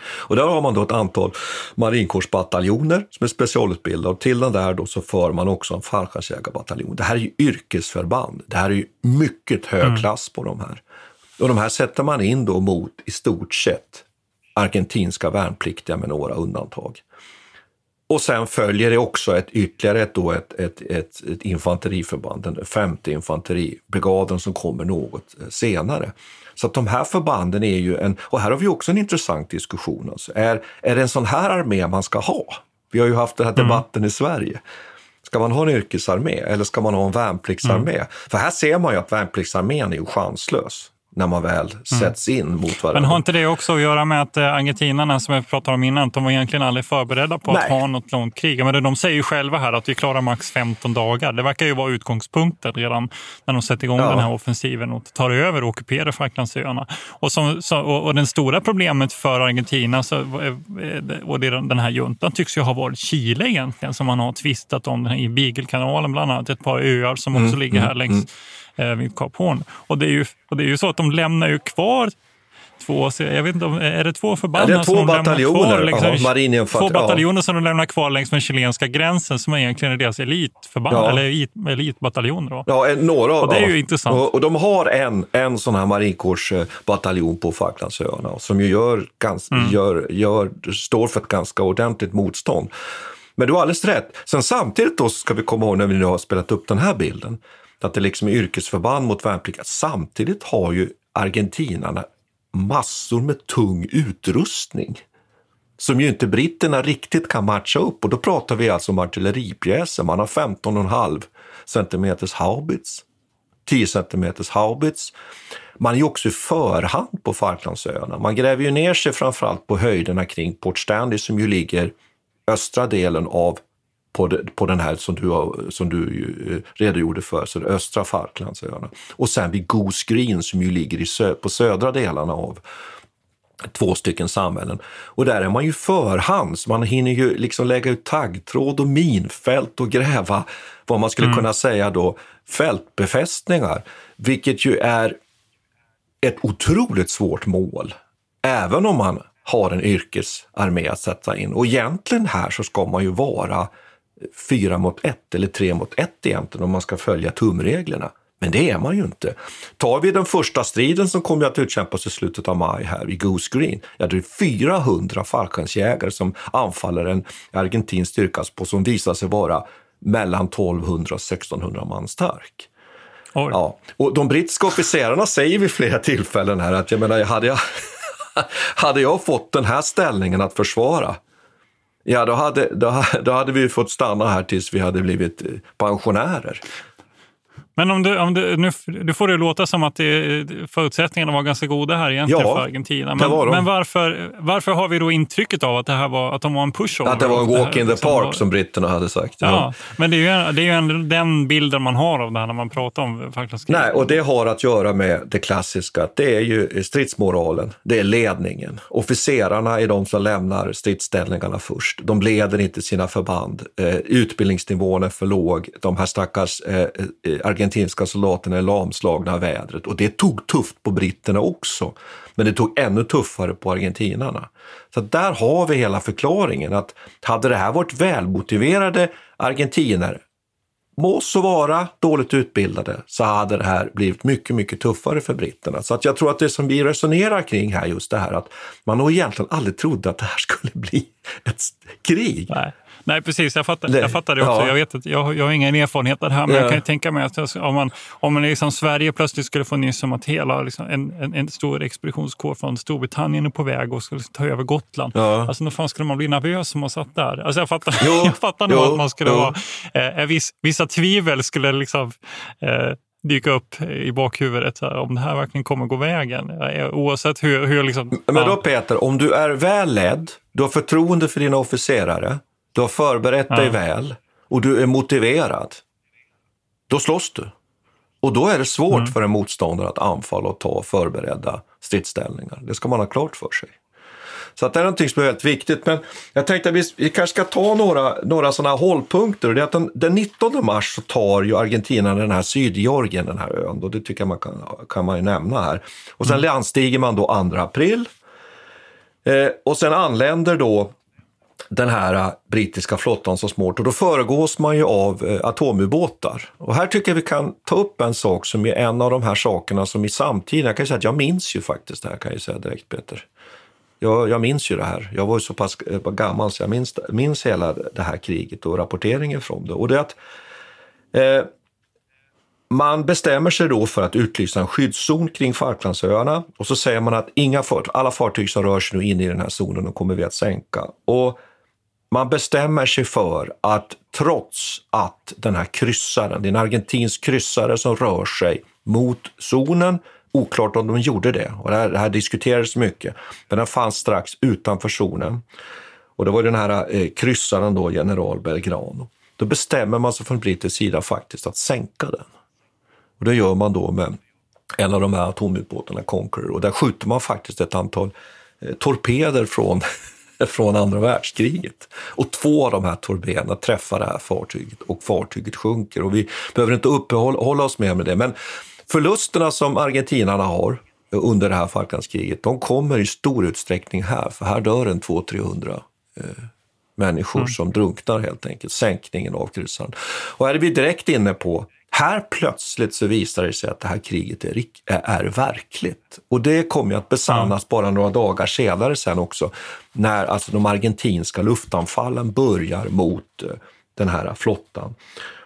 Och där har man då ett antal marinkårsbataljoner som är specialutbildade och till den där då så för man också en fallskärmsjägarbataljon. Det här är ju yrkesförband. Det här är ju mycket hög mm. klass på de här. Och de här sätter man in då mot i stort sett argentinska värnpliktiga med några undantag. Och sen följer det också ett, ytterligare ett, då ett, ett, ett, ett infanteriförband, den femte infanteribrigaden som kommer något eh, senare. Så att de här förbanden är ju en, och här har vi också en intressant diskussion. Alltså. Är, är det en sån här armé man ska ha? Vi har ju haft den här mm. debatten mm. i Sverige. Ska man ha en yrkesarmé eller ska man ha en värnpliktsarmé? Mm. För här ser man ju att värnpliktsarmén är ju chanslös när man väl mm. sätts in mot varandra. Men har inte det också att göra med att eh, argentinarna, som jag pratade om innan, de var egentligen aldrig förberedda på Nej. att ha något långt krig? Men de säger ju själva här att vi klarar max 15 dagar. Det verkar ju vara utgångspunkten redan när de sätter igång ja. den här offensiven och tar över och ockuperar Falklandsöarna. Och, som, så, och, och det stora problemet för Argentina så, eh, och den här juntan tycks ju ha varit Chile egentligen, som man har tvistat om i Beaglekanalen bland annat, ett par öar som också mm, ligger här mm, längs mm eh, vid Kap Horn. Och det, är ju, och det är ju så att de lämnar ju kvar två, jag vet inte, är det två förband ja, det är två som bataljoner, kvar, liksom, ja, Två bataljoner ja. som de lämnar kvar längs den chilenska gränsen som egentligen är deras elitförband, ja. eller elitbataljoner. Då. Ja, några och det är ju intressant. Och, och, de har en, en sån här marinkårsbataljon på Falklandsöarna som ju gör, ganska, mm. gör, gör, står för ett ganska ordentligt motstånd. Men du har alldeles rätt. Sen samtidigt då ska vi komma ihåg när vi nu har spelat upp den här bilden, att det liksom är yrkesförband mot värnpliktiga. Samtidigt har ju argentinarna massor med tung utrustning som ju inte britterna riktigt kan matcha upp. Och då pratar vi alltså om artilleripjäser. Man har 15,5 centimeters haubits, 10 centimeters haubits. Man är ju också i förhand på Falklandsöarna. Man gräver ju ner sig framförallt på höjderna kring Port Stanley som ju ligger östra delen av på, de, på den här som du, har, som du eh, redogjorde för, östra Falklandsöarna. Och sen vid Goose Green som ju ligger i sö, på södra delarna av två stycken samhällen. Och där är man ju förhands, man hinner ju liksom lägga ut taggtråd och minfält och gräva vad man skulle mm. kunna säga då fältbefästningar, vilket ju är ett otroligt svårt mål. Även om man har en yrkesarmé att sätta in. Och egentligen här så ska man ju vara fyra mot ett eller tre mot ett egentligen om man ska följa tumreglerna. Men det är man ju inte. Tar vi den första striden som kommer att utkämpas i slutet av maj här i Goose Green, ja det är 400 fallskärmsjägare som anfaller en argentinsk styrka på som visar sig vara mellan 1200 och 1600 man stark. Ja, och de brittiska officerarna säger vid flera tillfällen här att jag menar, hade jag, hade jag fått den här ställningen att försvara, ja då hade, då, då hade vi fått stanna här tills vi hade blivit pensionärer. Men om du, om du, nu, du får det låta som att det, förutsättningarna var ganska goda här egentligen ja, för Argentina. Men, men varför, varför har vi då intrycket av att, det här var, att de var en pushover? Att det var en walk in the liksom park var... som britterna hade sagt. Ja, ja. men det är ju, det är ju en, den bilden man har av det här när man pratar om Falklandskriget. Nej, och det har att göra med det klassiska. Det är ju stridsmoralen, det är ledningen. Officerarna är de som lämnar stridsställningarna först. De leder inte sina förband. Eh, utbildningsnivån är för låg. De här stackars eh, eh argentinska soldaterna är lamslagna av vädret och det tog tufft på britterna också. Men det tog ännu tuffare på argentinarna. Så där har vi hela förklaringen att hade det här varit välmotiverade argentiner, må så vara dåligt utbildade, så hade det här blivit mycket, mycket tuffare för britterna. Så att jag tror att det som vi resonerar kring här, just det här att man nog egentligen aldrig trodde att det här skulle bli ett krig. Nej. Nej, precis. Jag fattar, jag fattar det också. Ja. Jag, vet att jag, jag har ingen erfarenhet av det här, men ja. jag kan ju tänka mig att om, man, om man liksom Sverige plötsligt skulle få nyss om att hela liksom, en, en, en, stor expeditionskår från Storbritannien är på väg och skulle ta över Gotland. Ja. Alltså, när fan skulle man bli nervös om man satt där? Alltså, jag fattar, jag fattar nog att man skulle vara... Eh, viss, vissa tvivel skulle liksom... Eh, dyka upp i bakhuvudet om det här verkligen kommer gå vägen. Oavsett hur... hur liksom, Men då Peter, om du är väl ledd, du har förtroende för dina officerare, du har förberett ja. dig väl och du är motiverad. Då slåss du. Och då är det svårt mm. för en motståndare att anfalla och ta förberedda stridsställningar. Det ska man ha klart för sig. Så att det är någonting som är väldigt viktigt. Men jag tänkte att vi, vi kanske ska ta några, några sådana hållpunkter. Det är att den, den 19 mars så tar ju Argentina den här Sydgeorgien, den här ön. Och det tycker jag man kan, kan man ju nämna här. Och sen mm. landstiger man då 2 april. Eh, och sen anländer då den här äh, brittiska flottan så smått och då föregås man ju av äh, atomubåtar. Och här tycker jag vi kan ta upp en sak som är en av de här sakerna som i samtiden, jag kan säga att jag minns ju faktiskt det här kan jag säga direkt Peter. Jag, jag minns ju det här, jag var ju så pass äh, gammal så jag minns, minns hela det här kriget och rapporteringen från det. Och det är att eh, man bestämmer sig då för att utlysa en skyddszon kring Falklandsöarna och så säger man att inga fart, alla fartyg som rör sig nu in i den här zonen de kommer vi att sänka. Och man bestämmer sig för att trots att den här kryssaren, det är en argentinsk kryssare som rör sig mot zonen, oklart om de gjorde det, och det här, det här diskuterades mycket, men den fanns strax utanför zonen. Och det var den här eh, kryssaren då, general Belgrano. Då bestämmer man sig från brittisk sida faktiskt att sänka den. Och det gör man då med en av de här atomubåtarna, Conqueror, och där skjuter man faktiskt ett antal eh, torpeder från från andra världskriget. Och två av de här torpederna träffar det här fartyget och fartyget sjunker. Och vi behöver inte uppehålla oss mer med det. Men förlusterna som argentinarna har under det här Falklandskriget, de kommer i stor utsträckning här, för här dör en 200-300 eh, människor mm. som drunknar helt enkelt. Sänkningen av kryssaren. Och här är vi direkt inne på här plötsligt så visar det sig att det här kriget är, är verkligt. Och det kommer att besannas bara några dagar senare sen också, när alltså de argentinska luftanfallen börjar mot eh, den här flottan.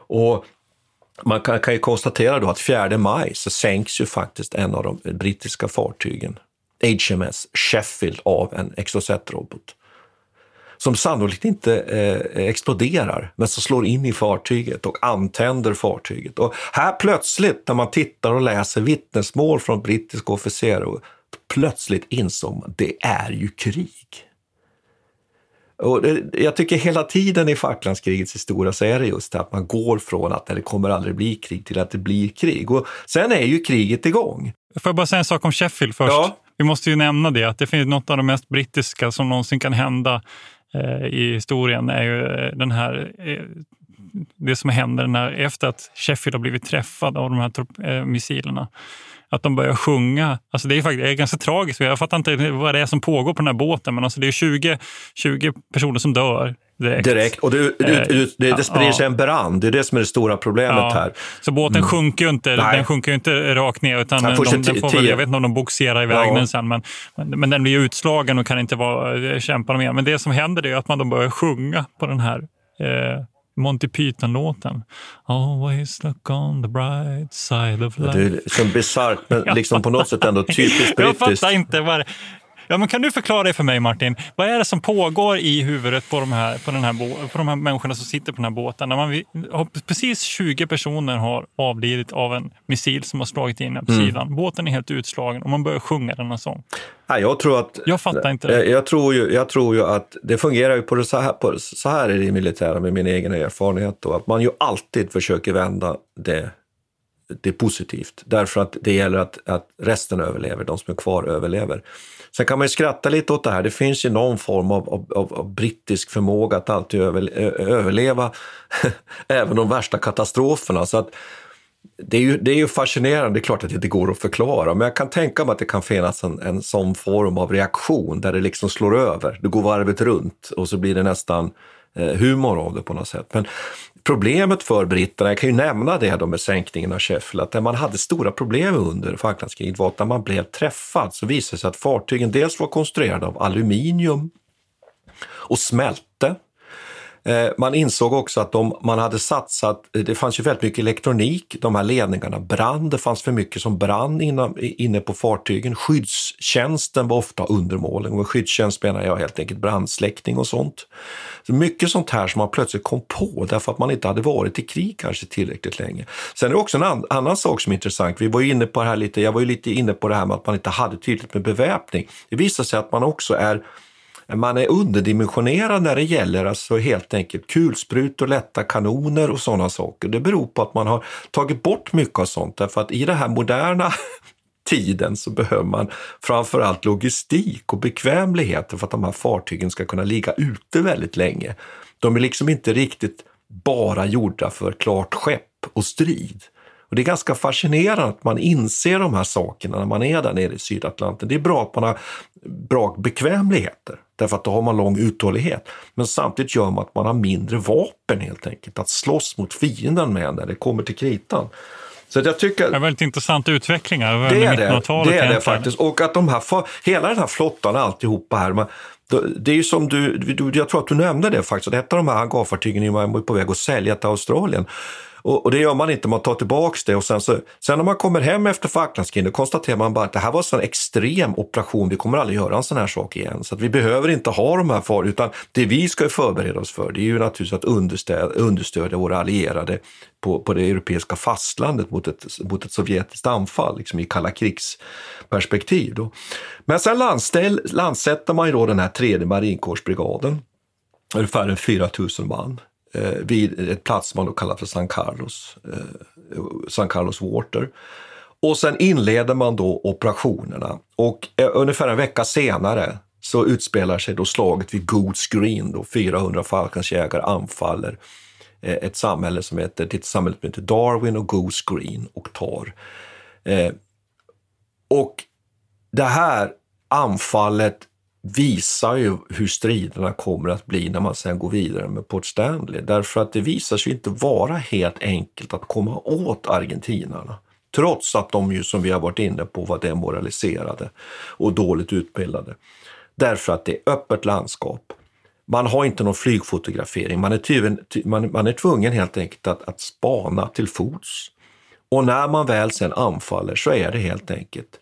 Och man kan, kan ju konstatera då att 4 maj så sänks ju faktiskt en av de brittiska fartygen, HMS Sheffield, av en Exocet-robot som sannolikt inte eh, exploderar, men som slår in i fartyget och antänder fartyget. Och här plötsligt, när man tittar och läser vittnesmål från brittiska officerare, plötsligt insåg man det är ju krig. Och det, jag tycker hela tiden i Falklandskrigets historia så är det just det att man går från att det kommer aldrig bli krig till att det blir krig. Och sen är ju kriget igång. Får jag bara säga en sak om Sheffield först? Ja. Vi måste ju nämna det, att det finns något av det mest brittiska som någonsin kan hända Eh, i historien är ju eh, den här eh, det som händer när, efter att Sheffield har blivit träffad av de här missilerna. Att de börjar sjunga. Alltså det är faktiskt det är ganska tragiskt. Jag fattar inte vad det är som pågår på den här båten, men alltså det är 20, 20 personer som dör direkt. direkt. Och det, det, det, det sprider sig en brand, det är det som är det stora problemet ja. här. Så båten mm. sjunker ju inte, den sjunker inte rakt ner, utan den, får, de, den får väl, jag vet inte om de boxerar iväg ja. den sen, men, men, men, den blir utslagen och kan inte vara, eh, kämpa mer. Men det som händer är att man då börjar sjunga på den här eh, Monty Python-låten. Always look on the bright side of life. Det är så bisarrt, men liksom på något sätt ändå typiskt brittiskt. Jag fattar inte vad det Ja, men kan du förklara det för mig Martin? Vad är det som pågår i huvudet på de här, på den här, på de här människorna som sitter på den här båten? När man, precis 20 personer har avlidit av en missil som har slagit in på mm. sidan. Båten är helt utslagen och man börjar sjunga denna sång. Ja, jag, tror att, jag fattar inte det. Jag tror ju, jag tror ju att det fungerar ju på det så, här, på, så här i det militära med min egen erfarenhet. Då, att man ju alltid försöker vända det det är positivt. Därför att det gäller att, att resten överlever, de som är kvar överlever. Sen kan man ju skratta lite åt det här. Det finns ju någon form av, av, av brittisk förmåga att alltid över, överleva även de värsta katastroferna. Så att, det är, ju, det är ju fascinerande, det är klart att det inte går att förklara, men jag kan tänka mig att det kan finnas en, en sån form av reaktion där det liksom slår över. Det går varvet runt och så blir det nästan eh, humor av det på något sätt. Men Problemet för britterna, jag kan ju nämna det då med sänkningen av Sheffield, att där man hade stora problem under Falklandskriget var att när man blev träffad så visade det sig att fartygen dels var konstruerade av aluminium och smälte. Eh, man insåg också att de, man hade satsat, det fanns ju väldigt mycket elektronik, de här ledningarna brann, det fanns för mycket som brann innan, inne på fartygen. Skyddstjänsten var ofta undermålig och med skyddstjänst menar jag helt enkelt brandsläckning och sånt. Så mycket sånt här som man plötsligt kom på därför att man inte hade varit i krig kanske tillräckligt länge. Sen är det också en an, annan sak som är intressant. Vi var ju inne på det här lite, jag var ju lite inne på det här med att man inte hade tydligt med beväpning. Det visar sig att man också är man är underdimensionerad när det gäller alltså helt enkelt kulsprutor, lätta kanoner och sådana saker. Det beror på att man har tagit bort mycket av sånt därför att i den här moderna tiden så behöver man framförallt logistik och bekvämlighet för att de här fartygen ska kunna ligga ute väldigt länge. De är liksom inte riktigt bara gjorda för klart skepp och strid. Och Det är ganska fascinerande att man inser de här sakerna när man är där nere i Sydatlanten. Det är bra att man har bra bekvämligheter, därför att då har man lång uthållighet. Men samtidigt gör man att man har mindre vapen helt enkelt, att slåss mot fienden med när det kommer till kritan. Så jag tycker, det är väldigt intressant utveckling det är det, det, är det faktiskt. Och att de här, hela den här flottan, alltihopa här, man, det är ju som du, jag tror att du nämnde det faktiskt, att ett av de här hangarfartygen är på väg att sälja till Australien. Och, och, det gör man inte, man tar tillbaka det och sen, så, sen när man kommer hem efter Falklandskriget konstaterar man bara att det här var en sån extrem operation, vi kommer aldrig göra en sån här sak igen. Så att vi behöver inte ha de här farorna, utan det vi ska förbereda oss för det är ju naturligtvis att understödja, understödja våra allierade på, på det europeiska fastlandet mot ett, mot ett sovjetiskt anfall, liksom i kalla krigsperspektiv. Då. Men sen landställ, landsätter man ju då den här tredje marinkårsbrigaden, ungefär 4 000 man Eh, vid ett plats man då kallar för San Carlos, eh, San Carlos Water. Och sen inleder man då operationerna och eh, ungefär en vecka senare så utspelar sig då slaget vid Goods Green då 400 Falkensjägare anfaller eh, ett samhälle som heter, ett samhälle som heter Darwin och Goose Green och tar. Eh, och det här anfallet visar ju hur striderna kommer att bli när man sen går vidare med Port Stanley. Därför att det visar sig inte vara helt enkelt att komma åt argentinarna. Trots att de ju, som vi har varit inne på, var demoraliserade och dåligt utbildade. Därför att det är öppet landskap. Man har inte någon flygfotografering. Man är, tyven, man, man är tvungen helt enkelt att, att spana till fots. Och när man väl sen anfaller så är det helt enkelt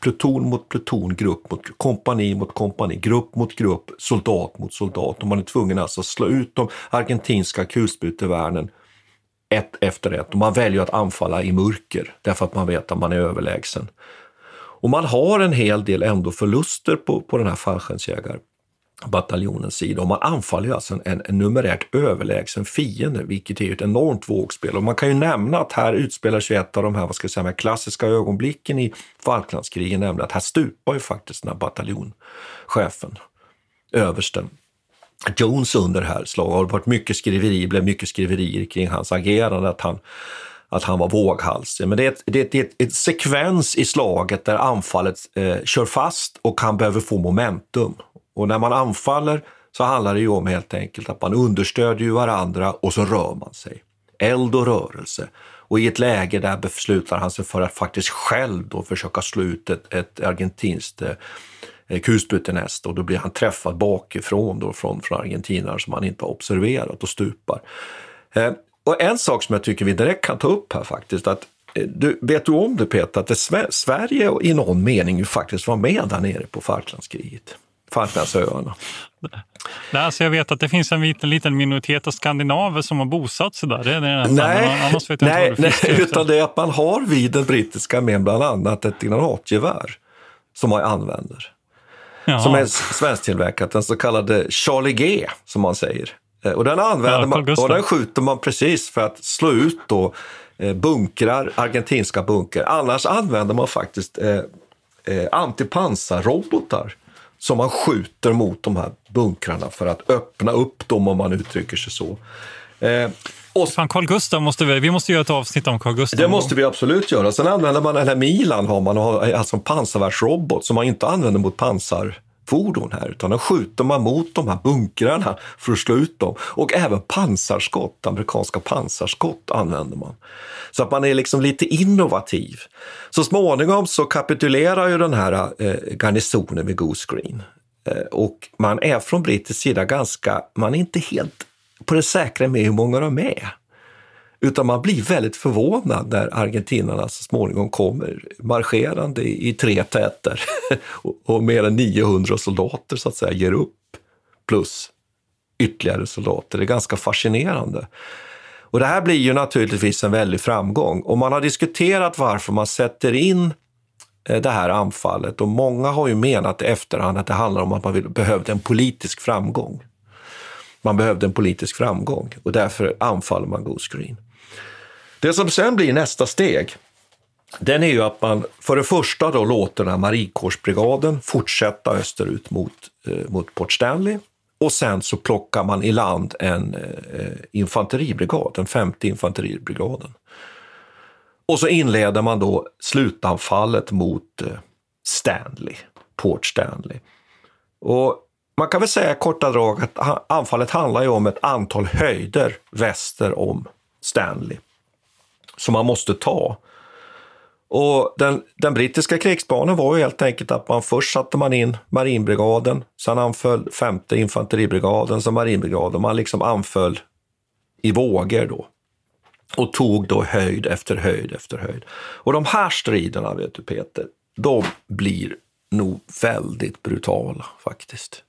pluton mot pluton, grupp mot kompani mot kompani, grupp mot grupp, soldat mot soldat. Och man är tvungen alltså att slå ut de argentinska kulsprutevärnen. ett efter ett. Och man väljer att anfalla i mörker därför att man vet att man är överlägsen. Och man har en hel del ändå förluster på, på den här fallskärmsjägaren bataljonens sida. Och man anfaller alltså en, en numerärt överlägsen fiende, vilket är ett enormt vågspel. Och man kan ju nämna att här utspelar sig ett av de här, vad ska jag säga, klassiska ögonblicken i Falklandskrigen, nämligen att här stupar ju faktiskt den här bataljonchefen, översten. Jones under här slaget. har varit mycket skriveri, blev mycket skriverier kring hans agerande, att han att han var våghalsig. Men det är, ett, det är, ett, ett, sekvens i slaget där anfallet eh, kör fast och han behöver få momentum. Och när man anfaller så handlar det ju om helt enkelt att man understödjer varandra och så rör man sig. Eld och rörelse. Och i ett läge där beslutar han sig för att faktiskt själv då försöka slå ut ett, ett argentinskt eh, eh kulsprutenäst och då blir han träffad bakifrån då från, från argentinare som han inte har observerat och stupar. Eh, och en sak som jag tycker vi direkt kan ta upp här faktiskt, att eh, du, vet du om det Peter, att det, Sverige i någon mening ju faktiskt var med där nere på Falklandskriget? Falklandsöarna. Nej, alltså jag vet att det finns en liten, liten minoritet av skandinaver som har bosatt sig där. Det är det nej, annars vet jag nej, inte vad nej utan det är att man har vid den brittiska armén bland annat ett granatgevär som man använder. Jaha. Som är svensktillverkat, den så kallade Charlie G som man säger. Eh, och den använder man och den skjuter man precis för att slå ut då eh, bunkrar, argentinska bunkrar. Annars använder man faktiskt eh, eh, antipansarrobotar som man skjuter mot de här bunkrarna för att öppna upp dem om man uttrycker sig så. Eh, och, Fan, Carl Gustav måste vi, vi måste göra ett avsnitt om Carl Gustav. Det måste vi absolut göra. Sen använder man, eller Milan har man, alltså en pansarvärnsrobot som man inte använder mot fordon här, utan då skjuter man mot de här bunkrarna för att slå ut dem. Och även pansarskott, amerikanska pansarskott använder man. Så att man är liksom lite innovativ. Så småningom så kapitulerar ju den här eh, garnisonen vid Goose Green. Eh, och man är från brittisk sida ganska, man är inte helt på det säkra med hur många de är. Utan man blir väldigt förvånad när argentinarna så småningom kommer marscherande i tre täter och, och mer än 900 soldater så att säga ger upp. Plus ytterligare soldater. Det är ganska fascinerande. Och det här blir ju naturligtvis en väldig framgång. Och man har diskuterat varför man sätter in eh, det här anfallet och många har ju menat i efterhand att det handlar om att man behövde en politisk framgång. Man behövde en politisk framgång och därför anfaller man Goose Green. Det som sen blir nästa steg, den är ju att man för det första då låter den här marinkårsbrigaden fortsätta österut mot, eh, mot Port Stanley och sen så plockar man i land en eh, infanteribrigad, den femte infanteribrigaden. Och så inleder man då slutanfallet mot eh, Stanley, Port Stanley. Och man kan väl säga i korta drag att anfallet handlar ju om ett antal höjder väster om Stanley som man måste ta. Och den, den, brittiska krigsplanen var ju helt enkelt att man först satte man in marinbrigaden, sen anföll femte infanteribrigaden sen marinbrigaden. Man liksom anföll i vågor då och tog då höjd efter höjd efter höjd. Och de här striderna, vet du Peter, de blir nog väldigt brutala faktiskt.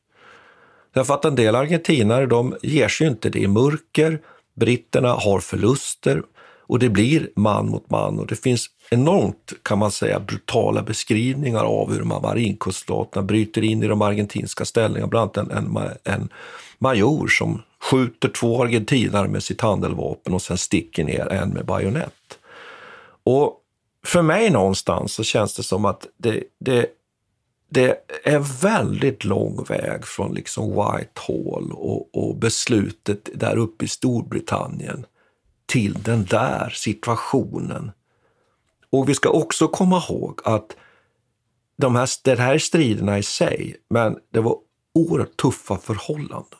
Därför att en del argentinare, de ger sig inte det i mörker. Britterna har förluster och det blir man mot man och det finns enormt, kan man säga, brutala beskrivningar av hur de bryter in i de argentinska ställningarna. Bland annat en, en, en major som skjuter två argentinare med sitt handeldvapen och sen sticker ner en med bajonett. Och för mig någonstans så känns det som att det, det, det är väldigt lång väg från liksom Whitehall och, och beslutet där uppe i Storbritannien till den där situationen. Och vi ska också komma ihåg att de här, det här är striderna i sig, men det var oerhört tuffa förhållanden.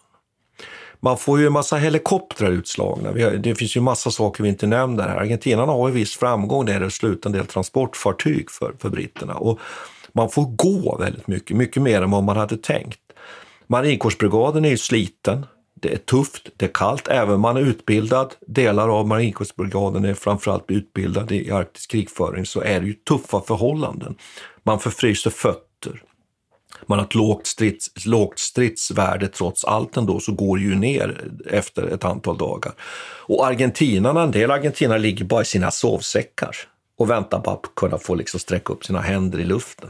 Man får ju en massa helikoptrar utslagna. det finns ju massa saker vi inte nämner här. Argentinarna har ju viss framgång när det slutar en del transportfartyg för, för britterna. Och man får gå väldigt mycket, mycket mer än vad man hade tänkt. Marinkårsbrigaden är ju sliten. Det är tufft, det är kallt, även om man är utbildad. Delar av marinkårsbrigaden är framförallt utbildade i arktisk krigföring, så är det ju tuffa förhållanden. Man förfryser fötter. Man har ett lågt, strids, lågt stridsvärde trots allt ändå, så går det ju ner efter ett antal dagar. Och argentinarna, en del argentinare ligger bara i sina sovsäckar och väntar på att kunna få liksom sträcka upp sina händer i luften.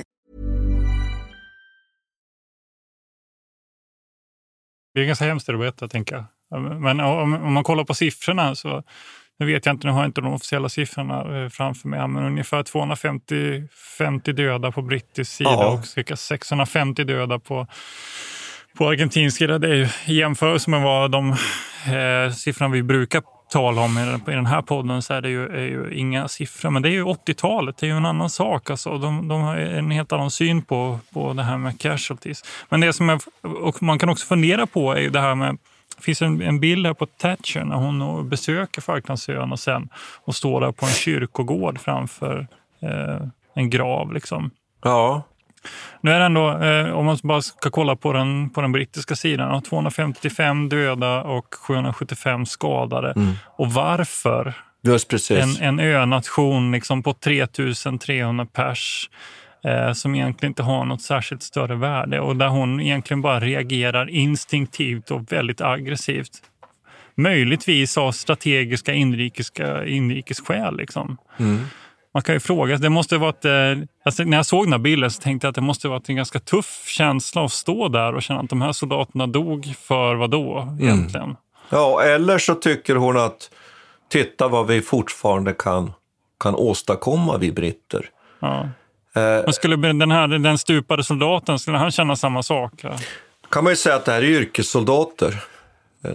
Det är ganska hemskt att berätta, tänker jag. Men om, om, man kollar på siffrorna så, nu vet jag inte, nu har jag inte de officiella siffrorna eh, framför mig, men ungefär 250 50 döda på brittisk sida Aha. och cirka 650 döda på, på argentinsk sida. Det är ju i jämförelse med vad de eh, siffrorna vi brukar tala om i den, i den här podden så är det ju, är ju inga siffror. Men det är ju 80-talet, det är ju en annan sak. Alltså, de, de har en helt annan syn på, på det här med casualties. Men det som är, och man kan också fundera på är ju det här med det finns en, en bild här på Thatcher när hon besöker Falklandsöarna sen och står där på en kyrkogård framför eh, en grav. Liksom. Ja. Nu är det ändå, eh, om man bara ska kolla på den, på den brittiska sidan, 255 döda och 775 skadade. Mm. Och varför? En, en önation liksom på 3300 pers eh, som egentligen inte har något särskilt större värde och där hon egentligen bara reagerar instinktivt och väldigt aggressivt. Möjligtvis av strategiska inrikeska, inrikesskäl. Liksom. Mm man kan ju fråga, det måste varit, eh, alltså när jag såg den här bilden så tänkte jag att det måste varit en ganska tuff känsla att stå där och känna att de här soldaterna dog för vad då mm. egentligen? Mm. Ja, eller så tycker hon att titta vad vi fortfarande kan, kan åstadkomma, vi britter. Ja. Eh, Men skulle den här den stupade soldaten, skulle han känna samma sak? Ja? kan man ju säga att det här är yrkessoldater.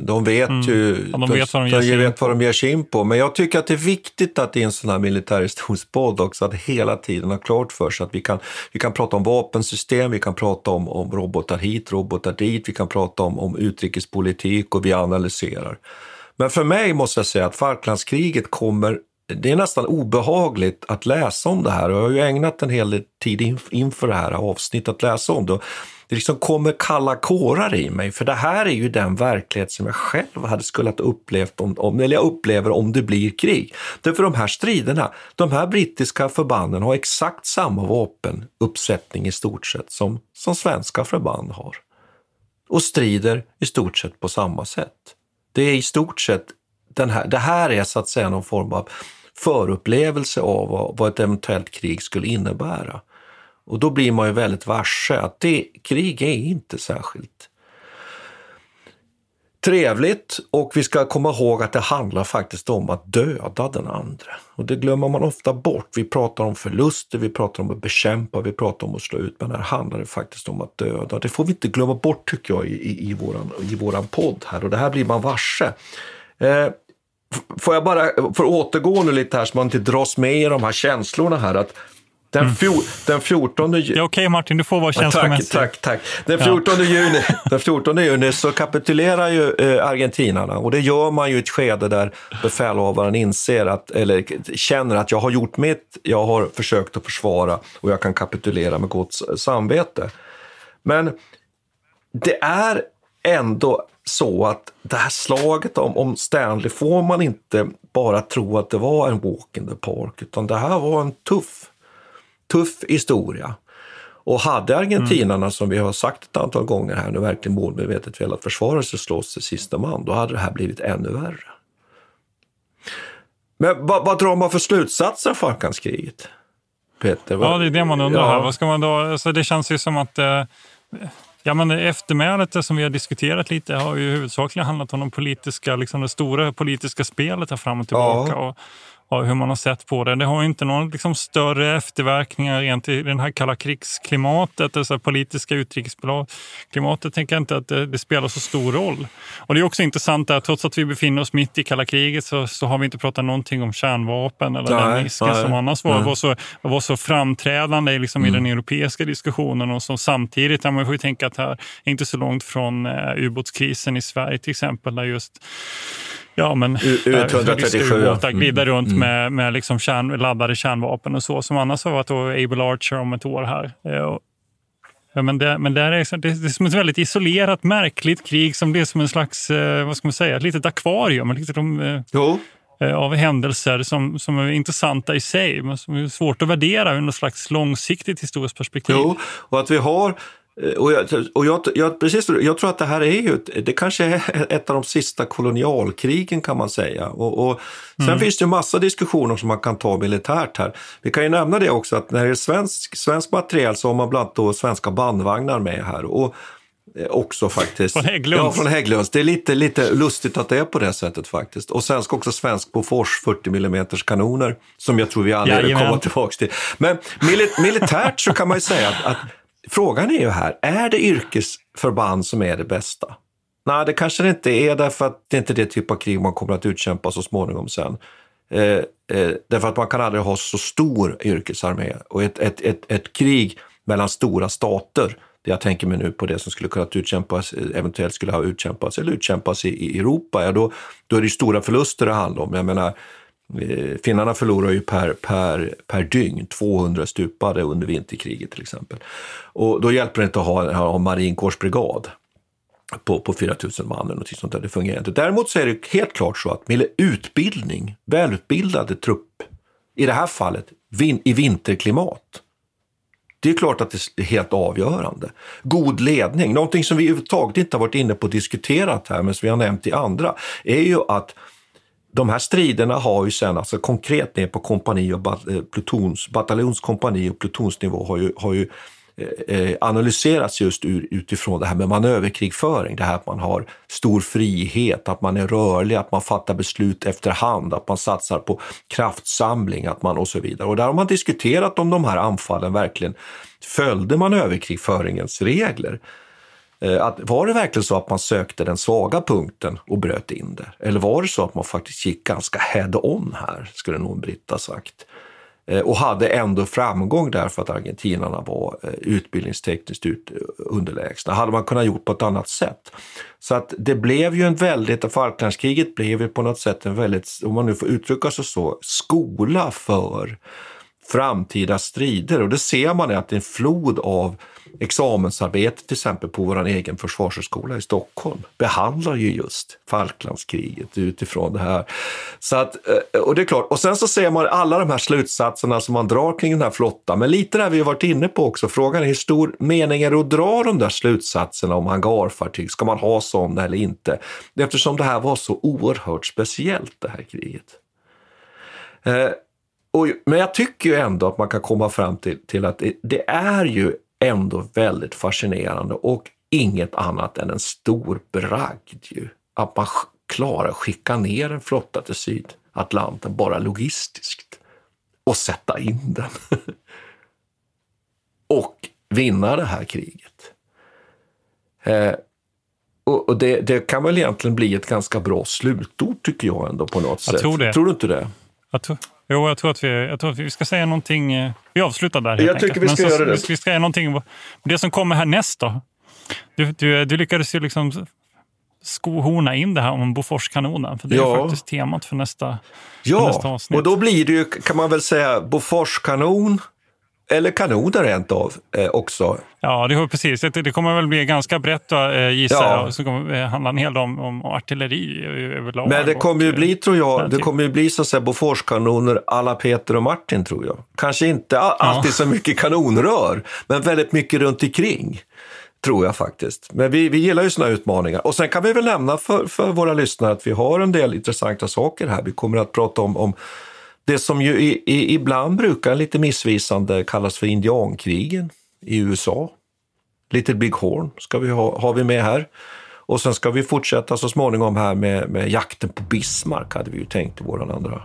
De vet mm. ju ja, de vet vad de, de vet vad de ger sig in på. Men jag tycker att det är viktigt att i en sån här militärhistorisk också att hela tiden ha klart för sig att vi kan, vi kan prata om vapensystem, vi kan prata om, om robotar hit, robotar dit, vi kan prata om, om utrikespolitik och vi analyserar. Men för mig måste jag säga att Falklandskriget kommer det är nästan obehagligt att läsa om det här och jag har ju ägnat en hel del tid inför det här avsnittet att läsa om det det liksom kommer kalla kårar i mig, för det här är ju den verklighet som jag själv hade skulle ha upplevt om, om, eller jag upplever om det blir krig. Därför de här striderna, de här brittiska förbanden har exakt samma vapenuppsättning i stort sett som, som svenska förband har. Och strider i stort sett på samma sätt. Det är i stort sett den här, det här är så att säga någon form av förupplevelse av vad, vad ett eventuellt krig skulle innebära. Och då blir man ju väldigt varse att det, krig är inte särskilt trevligt och vi ska komma ihåg att det handlar faktiskt om att döda den andra. Och det glömmer man ofta bort. Vi pratar om förluster, vi pratar om att bekämpa, vi pratar om att slå ut, men här handlar det faktiskt om att döda. Det får vi inte glömma bort tycker jag i, i, i, våran, i våran podd här och det här blir man varse. Eh, får jag bara, för att återgå nu lite här så man inte dras med i de här känslorna här, att den, mm. fjol, den 14 juni... Är okej okay, Martin, du får vara känslomässig. Tack, tack, tack. Den 14, ja. juni, den 14 juni så kapitulerar ju eh, argentinarna och det gör man ju i ett skede där befälhavaren inser att, eller känner att jag har gjort mitt, jag har försökt att försvara och jag kan kapitulera med gott samvete. Men det är ändå så att det här slaget om, om Stanley får man inte bara tro att det var en walk in the park, utan det här var en tuff tuff historia. Och hade argentinarna, mm. som vi har sagt ett antal gånger här nu, verkligen målmedvetet velat försvara sig och slåss till sista man, då hade det här blivit ännu värre. Men vad, vad drar man för slutsatser av Falklandskriget? Peter? Vad, ja, det är det man undrar. Ja. Vad ska man då, alltså det känns ju som att eh, Ja, men eftermälet som vi har diskuterat lite har ju huvudsakligen handlat om de politiska, liksom det stora politiska spelet här fram och tillbaka. Ja. Och, hur man har sett på det. Det har inte några liksom, större efterverkningar rent i det här kalla krigsklimatet, det så politiska utrikesklimatet, tänker jag inte att det, det, spelar så stor roll. Och det är också intressant att trots att vi befinner oss mitt i kalla kriget så, så har vi inte pratat någonting om kärnvapen eller nej, den risken nej, som annars var, var, så, var så framträdande liksom, mm. i den europeiska diskussionen och som samtidigt, man får ju tänka att här är inte så långt från uh, ubåtskrisen i Sverige till exempel, där just Ja, men U137 glida runt mm. med, med liksom kärn, laddade kärnvapen och så, som annars har varit Able Archer om ett år här. Eh, ja, men det, men det, är, det, är som ett väldigt isolerat, märkligt krig som blir som en slags, eh, vad ska man säga, ett litet akvarium. Litet, jo. Eh, av händelser som, som är intressanta i sig, men som är svårt att värdera ur något slags långsiktigt historiskt perspektiv. Jo, och att vi har och jag, och jag, jag, precis, jag tror att det här är ju, det kanske är ett av de sista kolonialkrigen kan man säga. Och, och sen mm. finns det ju massa diskussioner som man kan ta militärt här. Vi kan ju nämna det också att när det är svensk, svensk materiel så har man bland annat svenska bandvagnar med här. Och eh, också faktiskt. Från Hägglunds? Ja, från Hägglunds. Det är lite, lite lustigt att det är på det sättet faktiskt. Och sen ska också svensk Bofors 40 mm kanoner, som jag tror vi vill komma tillbaka till. Men mil militärt så kan man ju säga att, att Frågan är ju här, är det yrkesförband som är det bästa? Nej, det kanske det inte är därför att det inte är det typ av krig man kommer att utkämpa så småningom sen. Eh, eh, därför att man kan aldrig ha så stor yrkesarmé och ett, ett, ett, ett krig mellan stora stater jag tänker mig nu på det som skulle kunna utkämpas, eventuellt skulle ha utkämpats eller utkämpas i, i Europa, ja då, då är det stora förluster det handlar om. Jag menar, Eh, Eh, finnarna förlorar ju per, per, per dygn 200 stupade under vinterkriget till exempel. Och då hjälper det inte att ha, ha en marinkårsbrigad på, på 4 000 man eller något sånt där. Det fungerar inte. Däremot så är det helt klart så att med utbildning, välutbildade trupp, i det här fallet vin, i vinterklimat, det är klart att det är helt avgörande. God ledning, någonting som vi överhuvudtaget inte har varit inne på och diskuterat här, men som vi har nämnt i andra, är ju att de här striderna har ju sen, alltså konkret ner på kompani och eh, plutons, bataljonskompani och plutonsnivå har ju, har ju eh, eh, analyserats just ur, utifrån det här med manöverkrigföring. Det här att man har stor frihet, att man är rörlig, att man fattar beslut efterhand, att man satsar på kraftsamling att man och så vidare. Och där har man diskuterat om de här anfallen verkligen följde manöverkrigföringens regler. Eh, att, var det verkligen så att man sökte den svaga punkten och bröt in det? Eller var det så att man faktiskt gick ganska head-on här, skulle nog Britta sagt. Eh, och hade ändå framgång därför att argentinarna var eh, utbildningstekniskt ut, underlägsna. Hade man kunnat gjort på ett annat sätt? Så att det blev ju en väldigt, Falklandskriget blev ju på något sätt en väldigt, om man nu får uttrycka sig så, skola för framtida strider. Och det ser man i att det är en flod av examensarbete till exempel på vår egen försvarshögskola i Stockholm behandlar ju just Falklandskriget utifrån det här. Så att, eh, och det är klart, och sen så ser man alla de här slutsatserna som man drar kring den här flottan, men lite där vi har varit inne på också, frågan är hur stor mening är det att dra de där slutsatserna om hangarfartyg, ska man ha sådana eller inte? Eftersom det här var så oerhört speciellt det här kriget. Eh, och, men jag tycker ju ändå att man kan komma fram till, till att det, det, är ju ändå väldigt fascinerande och inget annat än en stor bragd ju. Att man klarar att skicka ner en flotta till Sydatlanten bara logistiskt och sätta in den. och vinna det här kriget. Eh, och, och det, det, kan väl egentligen bli ett ganska bra slutord tycker jag ändå på något jag sätt. Tror, det. tror du inte det? Jag tror, Jo, jag tror att vi, jag tror att vi ska säga någonting. Eh, vi avslutar där. Jag tycker vi ska så, göra det. Vi ska säga någonting. Det som kommer härnäst då. Du, du, du lyckades ju liksom skohorna in det här om Boforskanonen. För det ja. är faktiskt temat för nästa, ja. för nästa avsnitt. och då blir det ju, kan man väl säga, Boforskanon eller kanoner rent av eh, också. Ja, det, precis. Det, det kommer väl bli ganska brett eh, gissar ja. jag. Så kommer det handla en hel del om, om artilleri överlag. Men det kommer ju bli, tror jag, det kommer ju bli så att säga Boforskanoner alla Peter och Martin, tror jag. Kanske inte alltid ja. så mycket kanonrör, men väldigt mycket runt omkring. Tror jag faktiskt. Men vi, vi gillar ju sådana utmaningar. Och sen kan vi väl nämna för, för våra lyssnare att vi har en del intressanta saker här. Vi kommer att prata om, om det som ju i, i, ibland brukar lite missvisande kallas för indiankrigen i USA. Little Big Horn ska vi ha, har vi med här. Och sen ska vi fortsätta så småningom här med, med jakten på Bismarck, hade vi ju tänkt i våran andra.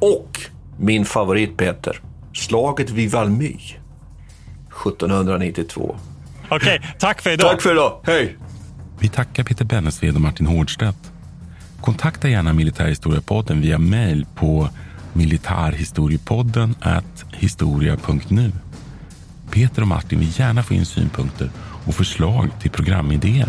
Och min favorit Peter, slaget vid Valmy 1792. Okej, okay, tack för idag. Tack för idag. Hej! Vi tackar Peter Bennesved och Martin Hårdstedt. Kontakta gärna Militärhistoriepodden via mail på militarhistoriepodden historia.nu. Peter och Martin vill gärna få in synpunkter och förslag till programidéer.